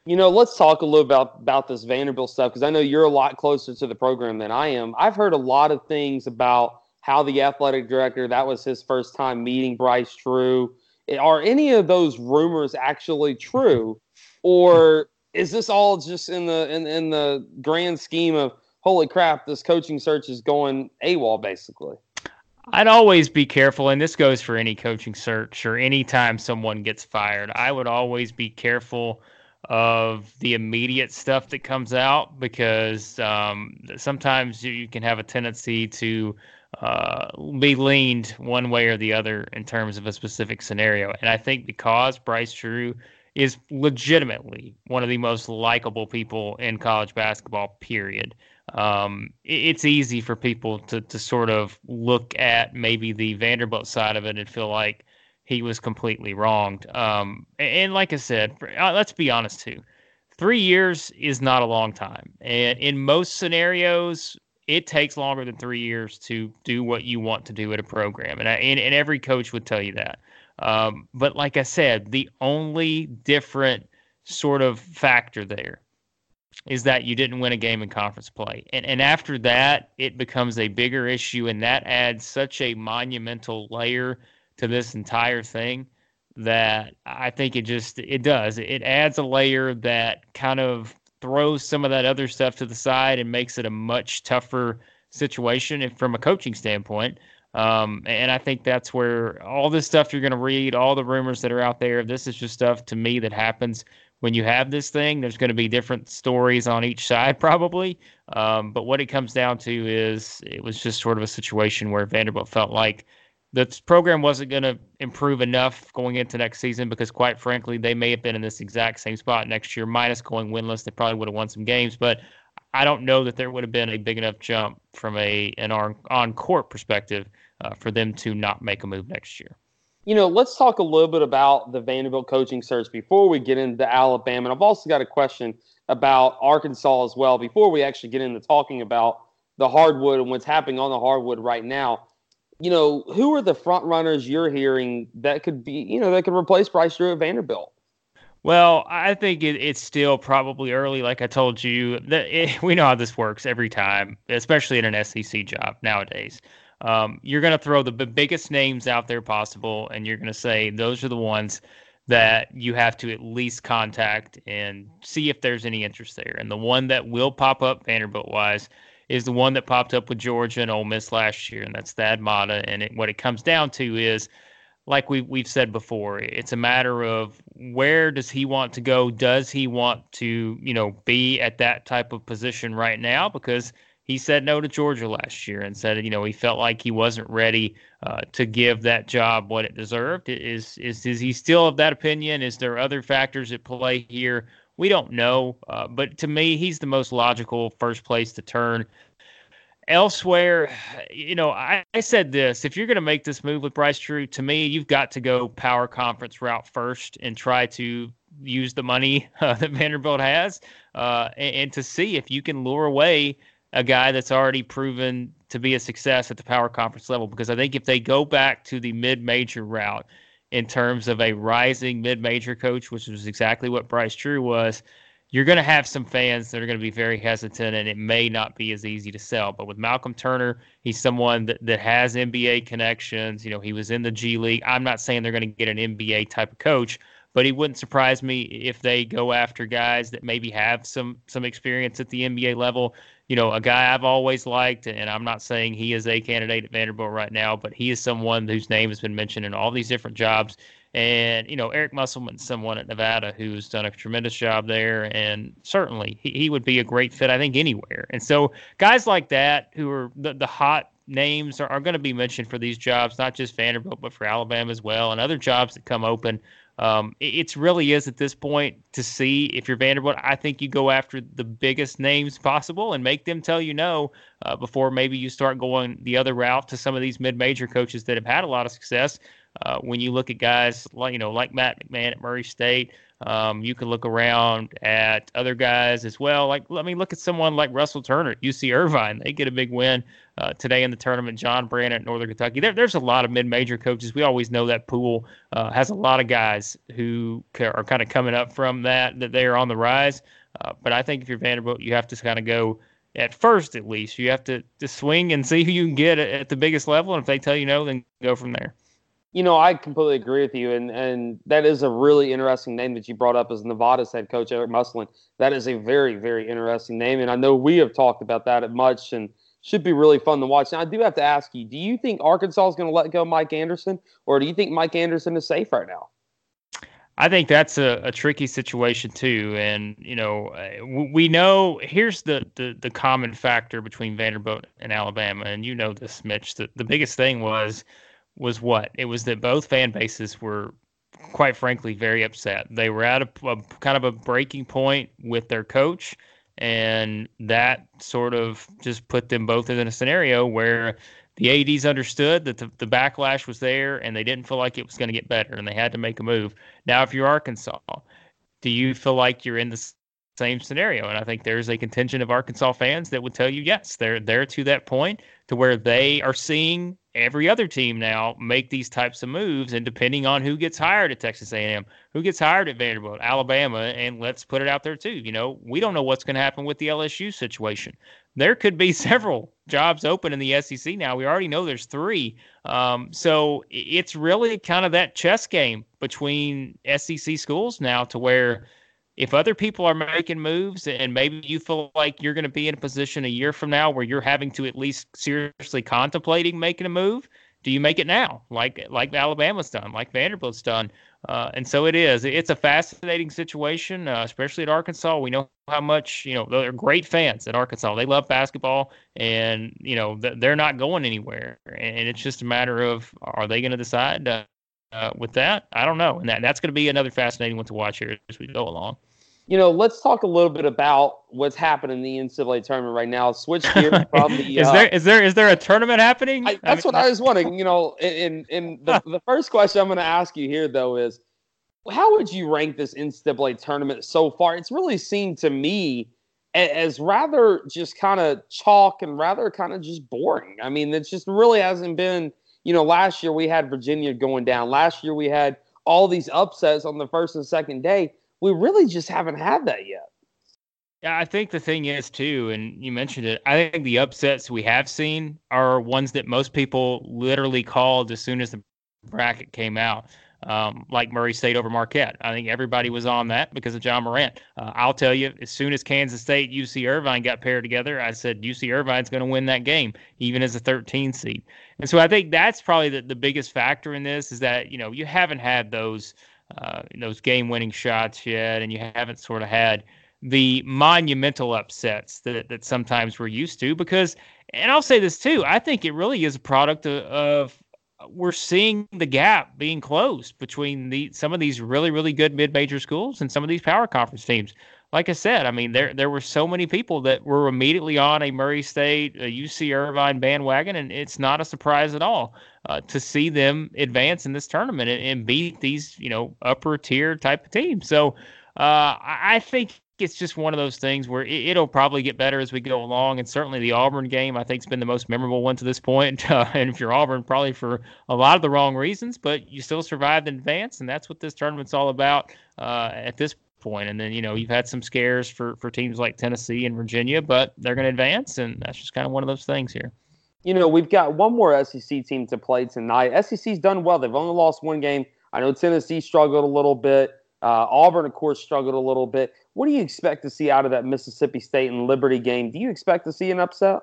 You know, let's talk a little about about this Vanderbilt stuff because I know you're a lot closer to the program than I am. I've heard a lot of things about how the athletic director that was his first time meeting Bryce Drew. Are any of those rumors actually true, or is this all just in the in, in the grand scheme of holy crap, this coaching search is going AWOL basically? I'd always be careful, and this goes for any coaching search or anytime someone gets fired. I would always be careful of the immediate stuff that comes out because um, sometimes you can have a tendency to uh, be leaned one way or the other in terms of a specific scenario. And I think because Bryce Drew is legitimately one of the most likable people in college basketball, period. Um, it's easy for people to, to sort of look at maybe the Vanderbilt side of it and feel like, he was completely wronged. Um, and like I said, uh, let's be honest too. Three years is not a long time, and in most scenarios, it takes longer than three years to do what you want to do at a program, and I, and, and every coach would tell you that. Um, but like I said, the only different sort of factor there is that you didn't win a game in conference play. And and after that, it becomes a bigger issue and that adds such a monumental layer to this entire thing that I think it just it does. It adds a layer that kind of throws some of that other stuff to the side and makes it a much tougher situation if, from a coaching standpoint. Um, and I think that's where all this stuff you're going to read, all the rumors that are out there, this is just stuff to me that happens when you have this thing. There's going to be different stories on each side, probably. Um, but what it comes down to is it was just sort of a situation where Vanderbilt felt like the program wasn't going to improve enough going into next season because, quite frankly, they may have been in this exact same spot next year, minus going winless. They probably would have won some games, but I don't know that there would have been a big enough jump from a an on court perspective uh, for them to not make a move next year. You know, let's talk a little bit about the Vanderbilt coaching search before we get into Alabama. And I've also got a question about Arkansas as well before we actually get into talking about the hardwood and what's happening on the hardwood right now you know, who are the front runners you're hearing that could be, you know, that could replace Bryce Drew at Vanderbilt? Well, I think it, it's still probably early. Like I told you, it, we know how this works every time, especially in an SEC job nowadays. Um, you're going to throw the b- biggest names out there possible, and you're going to say those are the ones that you have to at least contact and see if there's any interest there. And the one that will pop up Vanderbilt wise is the one that popped up with Georgia and Ole Miss last year, and that's Thad Matta. And it, what it comes down to is, like we we've said before, it's a matter of where does he want to go? Does he want to, you know, be at that type of position right now? Because he said no to Georgia last year and said, you know, he felt like he wasn't ready uh, to give that job what it deserved. Is, is is he still of that opinion? Is there other factors at play here? We don't know, uh, but to me, he's the most logical first place to turn. Elsewhere, you know, I, I said this: if you're going to make this move with Bryce Drew, to me, you've got to go power conference route first and try to use the money uh, that Vanderbilt has, uh, and, and to see if you can lure away a guy that's already proven to be a success at the power conference level. Because I think if they go back to the mid major route in terms of a rising mid major coach, which was exactly what Bryce Drew was, you're going to have some fans that are going to be very hesitant and it may not be as easy to sell. But with Malcolm Turner, he's someone that, that has NBA connections. You know, he was in the G League. I'm not saying they're going to get an NBA type of coach, but he wouldn't surprise me if they go after guys that maybe have some some experience at the NBA level you know, a guy I've always liked, and I'm not saying he is a candidate at Vanderbilt right now, but he is someone whose name has been mentioned in all these different jobs. And, you know, Eric Musselman's someone at Nevada who's done a tremendous job there. And certainly he, he would be a great fit, I think, anywhere. And so guys like that who are the, the hot names are, are going to be mentioned for these jobs, not just Vanderbilt, but for Alabama as well, and other jobs that come open. Um, it, really is at this point to see if you're Vanderbilt. I think you go after the biggest names possible and make them tell you no uh, before maybe you start going the other route to some of these mid-major coaches that have had a lot of success. Uh, when you look at guys like you know like Matt McMahon at Murray State, um, you can look around at other guys as well. Like let me look at someone like Russell Turner UC Irvine. They get a big win uh, today in the tournament. John Brannen at Northern Kentucky. There, there's a lot of mid-major coaches. We always know that pool uh, has a lot of guys who are kind of coming up from that that they are on the rise. Uh, but I think if you're Vanderbilt, you have to kind of go at first, at least. You have to, to swing and see who you can get at, at the biggest level. And if they tell you no, then go from there. You know, I completely agree with you, and and that is a really interesting name that you brought up as Nevada's head coach Eric Musselman. That is a very very interesting name, and I know we have talked about that at much, and should be really fun to watch. Now, I do have to ask you: Do you think Arkansas is going to let go Mike Anderson, or do you think Mike Anderson is safe right now? I think that's a, a tricky situation too, and you know, we know here's the, the the common factor between Vanderbilt and Alabama, and you know this, Mitch. The the biggest thing was was what? It was that both fan bases were, quite frankly, very upset. They were at a, a kind of a breaking point with their coach, and that sort of just put them both in a scenario where the ADs understood that the, the backlash was there and they didn't feel like it was going to get better and they had to make a move. Now, if you're Arkansas, do you feel like you're in the same scenario? And I think there's a contingent of Arkansas fans that would tell you, yes, they're there to that point to where they are seeing every other team now make these types of moves and depending on who gets hired at Texas A&M, who gets hired at Vanderbilt, Alabama, and let's put it out there too, you know, we don't know what's going to happen with the LSU situation. There could be several jobs open in the SEC now. We already know there's 3. Um, so it's really kind of that chess game between SEC schools now to where if other people are making moves and maybe you feel like you're going to be in a position a year from now where you're having to at least seriously contemplating making a move, do you make it now, like like Alabama's done, like Vanderbilt's done? Uh, and so it is. It's a fascinating situation, uh, especially at Arkansas. We know how much you know they're great fans at Arkansas. They love basketball, and you know they're not going anywhere. And it's just a matter of are they going to decide uh, uh, with that? I don't know, and that that's going to be another fascinating one to watch here as we go along you know, let's talk a little bit about what's happening in the NCAA tournament right now. Switch gears from the. is uh, there is there is there a tournament happening? I, that's I mean, what I was wondering. You know, in in the, the first question I'm going to ask you here though is, how would you rank this NCAA tournament so far? It's really seemed to me as rather just kind of chalk and rather kind of just boring. I mean, it just really hasn't been. You know, last year we had Virginia going down. Last year we had all these upsets on the first and second day we really just haven't had that yet. Yeah, I think the thing is too, and you mentioned it. I think the upsets we have seen are ones that most people literally called as soon as the bracket came out um, like Murray State over Marquette. I think everybody was on that because of Ja Morant. Uh, I'll tell you, as soon as Kansas State, UC Irvine got paired together, I said UC Irvine's going to win that game, even as a 13 seed. And so I think that's probably the, the biggest factor in this is that you know you haven't had those uh, those game winning shots yet, and you haven't sort of had the monumental upsets that that sometimes we're used to because. And I'll say this too. I think it really is a product of, of we're seeing the gap being closed between the some of these really really good mid-major schools and some of these power conference teams. Like I said, I mean there there were so many people that were immediately on a Murray State, a UC Irvine bandwagon, and it's not a surprise at all uh, to see them advance in this tournament and, and, beat these you know upper tier type of teams. So uh, I think it's just one of those things where it, will probably get better as we go along. And certainly the Auburn game, I think, has been the most memorable one to this point. Uh, and if you're Auburn, probably for a lot of the wrong reasons, but you still survived in advance. And that's what this tournament's all about uh, at this point. And then, you know, you've had some scares for, for teams like Tennessee and Virginia, but they're going to advance. And that's just kind of one of those things here. You know, we've got one more SEC team to play tonight. SEC's done well. They've only lost one game. I know Tennessee struggled a little bit. Uh, Auburn, of course, struggled a little bit. What do you expect to see out of that Mississippi State and Liberty game? Do you expect to see an upset?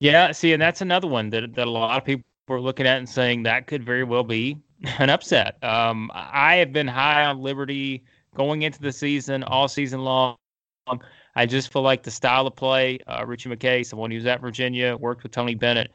Yeah, see, and that's another one that, that a lot of people are looking at and saying that could very well be an upset. Um, I have been high on Liberty going into the season, all season long. I just feel like the style of play, uh, Ritchie McKay, someone who's at Virginia, worked with Tony Bennett,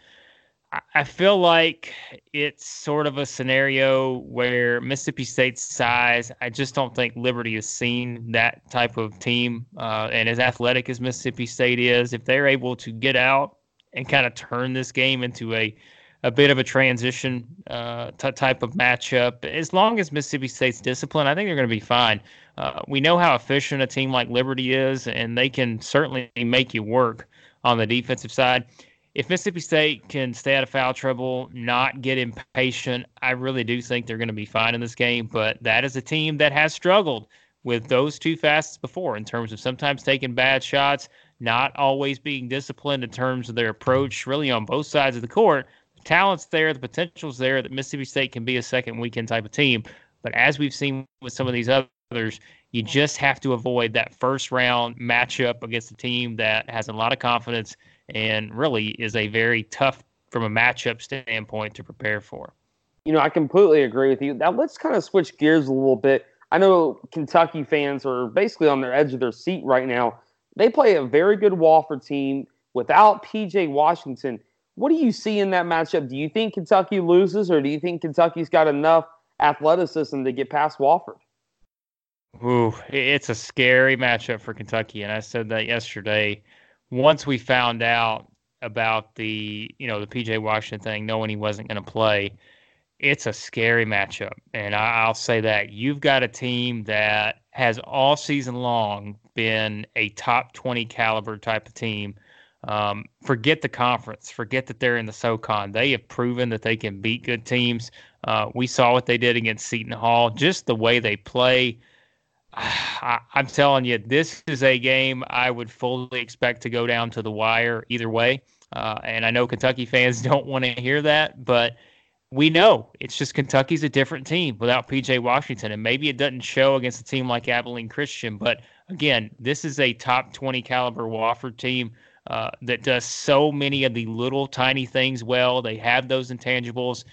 I feel like it's sort of a scenario where Mississippi State's size, I just don't think Liberty has seen that type of team. Uh, and as athletic as Mississippi State is, if they're able to get out and kind of turn this game into a a bit of a transition uh, t- type of matchup. As long as Mississippi State's disciplined, I think they're going to be fine. Uh, we know how efficient a team like Liberty is, and they can certainly make you work on the defensive side if Mississippi State can stay out of foul trouble, not get impatient, I really do think they're going to be fine in this game. But that is a team that has struggled with those two facets before in terms of sometimes taking bad shots, not always being disciplined in terms of their approach, really on both sides of the court. Talent's there, the potential's there that Mississippi State can be a second weekend type of team. But as we've seen with some of these others, you just have to avoid that first round matchup against a team that has a lot of confidence and really is a very tough from a matchup standpoint to prepare for. You know, I completely agree with you. Now let's kind of switch gears a little bit. I know Kentucky fans are basically on their edge of their seat right now. They play a very good Wofford team without PJ Washington. What do you see in that matchup? Do you think Kentucky loses, or do you think Kentucky's got enough athleticism to get past Wofford? Ooh, it's a scary matchup for Kentucky, and I said that yesterday once we found out about the you know the PJ Washington thing, knowing he wasn't going to play, it's a scary matchup. And I, will say that you've got a team that has all season long been a top twenty caliber type of team. Um, forget the conference. Forget that they're in the SoCon. They have proven that they can beat good teams. Uh, we saw what they did against Seton Hall. Just the way they play, I, am telling you, this is a game I would fully expect to go down to the wire either way. Uh, and I know Kentucky fans don't want to hear that, but we know it's just Kentucky's a different team without PJ Washington. And maybe it doesn't show against a team like Abilene Christian, but again, this is a top 20 caliber Wofford team. Uh, that does so many of the little tiny things well. They have those intangibles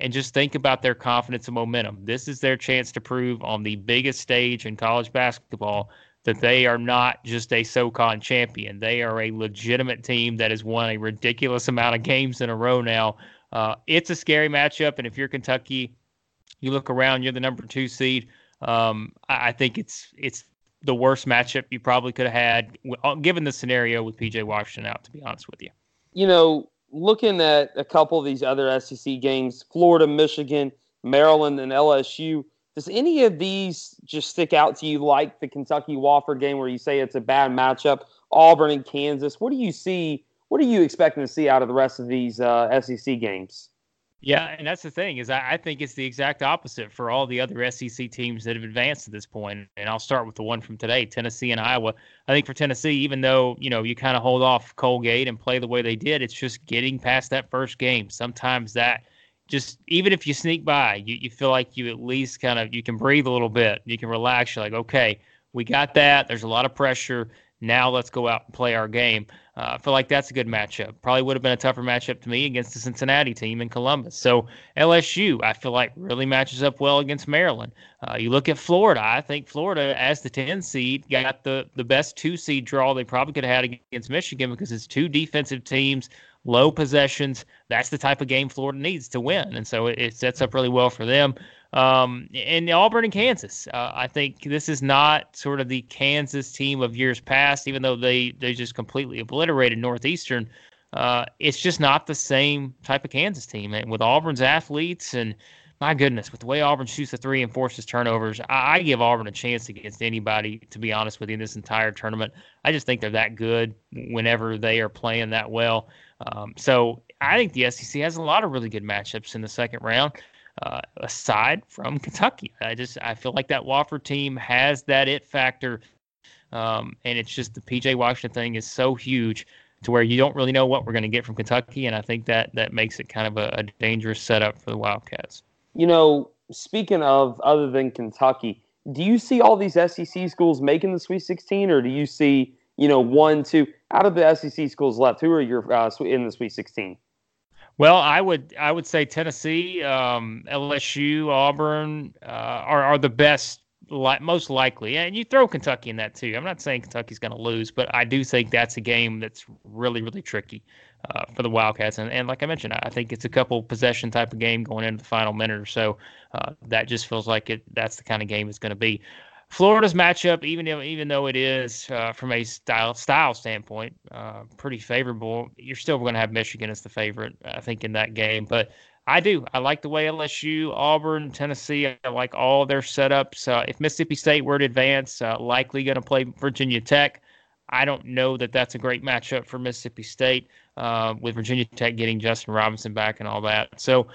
and just think about their confidence and momentum. This is their chance to prove on the biggest stage in college basketball that they are not just a SoCon champion. They are a legitimate team that has won a ridiculous amount of games in a row now. Uh, it's a scary matchup, and if you're Kentucky, you look around, you're the number two seed. Um, I think it's it's the worst matchup you probably could have had, uh, given the scenario with PJ Washington out. To be honest with you, you know, looking at a couple of these other SEC games, Florida, Michigan, Maryland, and LSU, does any of these just stick out to you like the Kentucky Wofford game where you say it's a bad matchup? Auburn and Kansas. What do you see? What are you expecting to see out of the rest of these uh, SEC games? Yeah, and that's the thing is I, I, think it's the exact opposite for all the other SEC teams that have advanced to this point. And I'll start with the one from today, Tennessee and Iowa. I think for Tennessee, even though you know you kind of hold off Colgate and play the way they did, it's just getting past that first game. Sometimes that just even if you sneak by, you, you feel like you at least kind of you can breathe a little bit, you can relax. You're like, okay, we got that. There's a lot of pressure. Now let's go out and play our game. Uh, I feel like that's a good matchup. Probably would have been a tougher matchup to me against the Cincinnati team in Columbus. So LSU, I feel like really matches up well against Maryland. Uh, you look at Florida. I think Florida, as the 10 seed, got the the best two seed draw they probably could have had against Michigan because it's two defensive teams, low possessions. That's the type of game Florida needs to win, and so it, it sets up really well for them. Um, and Auburn and Kansas. Uh, I think this is not sort of the Kansas team of years past, even though they, they just completely obliterated Northeastern. Uh, it's just not the same type of Kansas team. And with Auburn's athletes and my goodness, with the way Auburn shoots the three and forces turnovers, I, I give Auburn a chance against anybody, to be honest with you, in this entire tournament. I just think they're that good whenever they are playing that well. Um, so I think the SEC has a lot of really good matchups in the second round uh, aside from Kentucky. I just I feel like that Wofford team has that it factor, um, and it's just the PJ Washington thing is so huge to where you don't really know what we're going to get from Kentucky, and I think that that makes it kind of a, a dangerous setup for the Wildcats. You know, speaking of other than Kentucky, do you see all these SEC schools making the Sweet 16, or do you see you know one, two out of the SEC schools left? Who are your uh, in the Sweet 16? Well, I would I would say Tennessee, um, LSU, Auburn uh, are are the best, li- most likely, and you throw Kentucky in that too. I'm not saying Kentucky's going to lose, but I do think that's a game that's really really tricky uh, for the Wildcats. And, and like I mentioned, I think it's a couple possession type of game going into the final minute or so. Uh, that just feels like it. That's the kind of game it's going to be. Florida's matchup, even if, even though it is uh, from a style style standpoint uh, pretty favorable, you're still going to have Michigan as the favorite, I think, in that game. But I do. I like the way LSU, Auburn, Tennessee. I like all their setups. Uh, if Mississippi State were to advance, uh, likely going to play Virginia Tech. I don't know that that's a great matchup for Mississippi State uh, with Virginia Tech getting Justin Robinson back and all that. So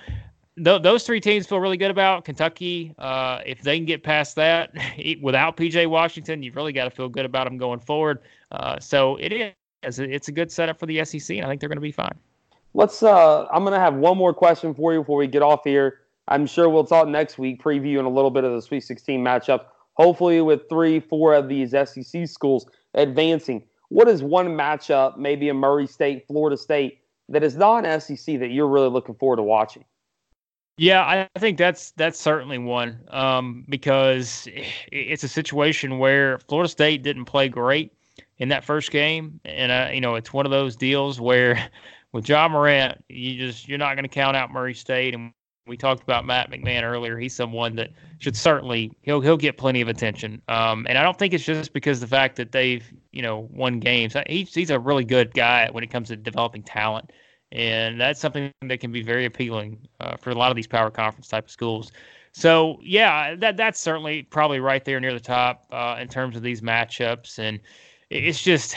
th- those three teams feel really good about Kentucky. Uh, if they can get past that without PJ Washington, you've really got to feel good about them going forward. Uh, so it is. It's a good setup for the SEC, and I think they're going to be fine. Let's. Uh, I'm going to have one more question for you before we get off here. I'm sure we'll talk next week, previewing a little bit of the Sweet 16 matchup. Hopefully, with three, four of these SEC schools advancing. What is one matchup, maybe a Murray State, Florida State, that is not an SEC that you're really looking forward to watching? Yeah, I think that's that's certainly one um, because it's a situation where Florida State didn't play great in that first game, and uh, you know it's one of those deals where with Ja Morant, you just you're not going to count out Murray State, and we talked about Matt McMahon earlier. He's someone that should certainly he'll he'll get plenty of attention, um, and I don't think it's just because the fact that they've you know won games. He's he's a really good guy when it comes to developing talent and that's something that can be very appealing uh, for a lot of these power conference type of schools. So yeah, that that's certainly probably right there near the top uh, in terms of these matchups, and it's just,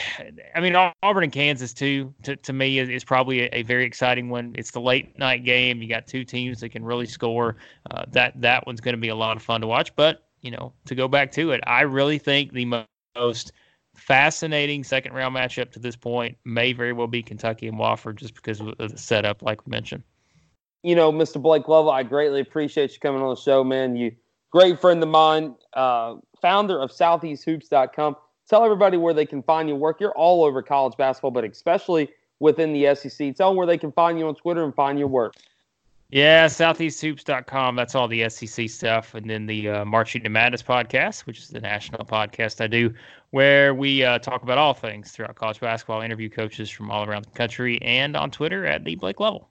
I mean, Auburn and Kansas too. To, to me, is, is probably a, a, very exciting one. It's the late night game. You got two teams that can really score. Uh, that that one's going to be a lot of fun to watch. But you know, to go back to it, I really think the most fascinating second round matchup to this point may very well be Kentucky and Wofford just because of the setup, like we mentioned. You know, Mr. Blake Lovell, I greatly appreciate you coming on the show, man. You great friend of mine, uh, founder of SoutheastHoops.com. Tell everybody where they can find your work. You're all over college basketball, but especially within the SEC. Tell them where they can find you on Twitter and find your work. Yeah, southeasthoops.com. That's all the SEC stuff. And then the uh, Marching to Madness podcast, which is the national podcast I do, where we uh, talk about all things throughout college basketball, interview coaches from all around the country, and on Twitter at the Blake Lovell.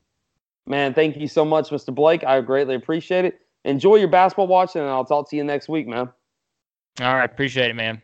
Man, thank you so much, Mr. Blake. I greatly appreciate it. Enjoy your basketball watching, and I'll talk to you next week, man. All right. Appreciate it, man.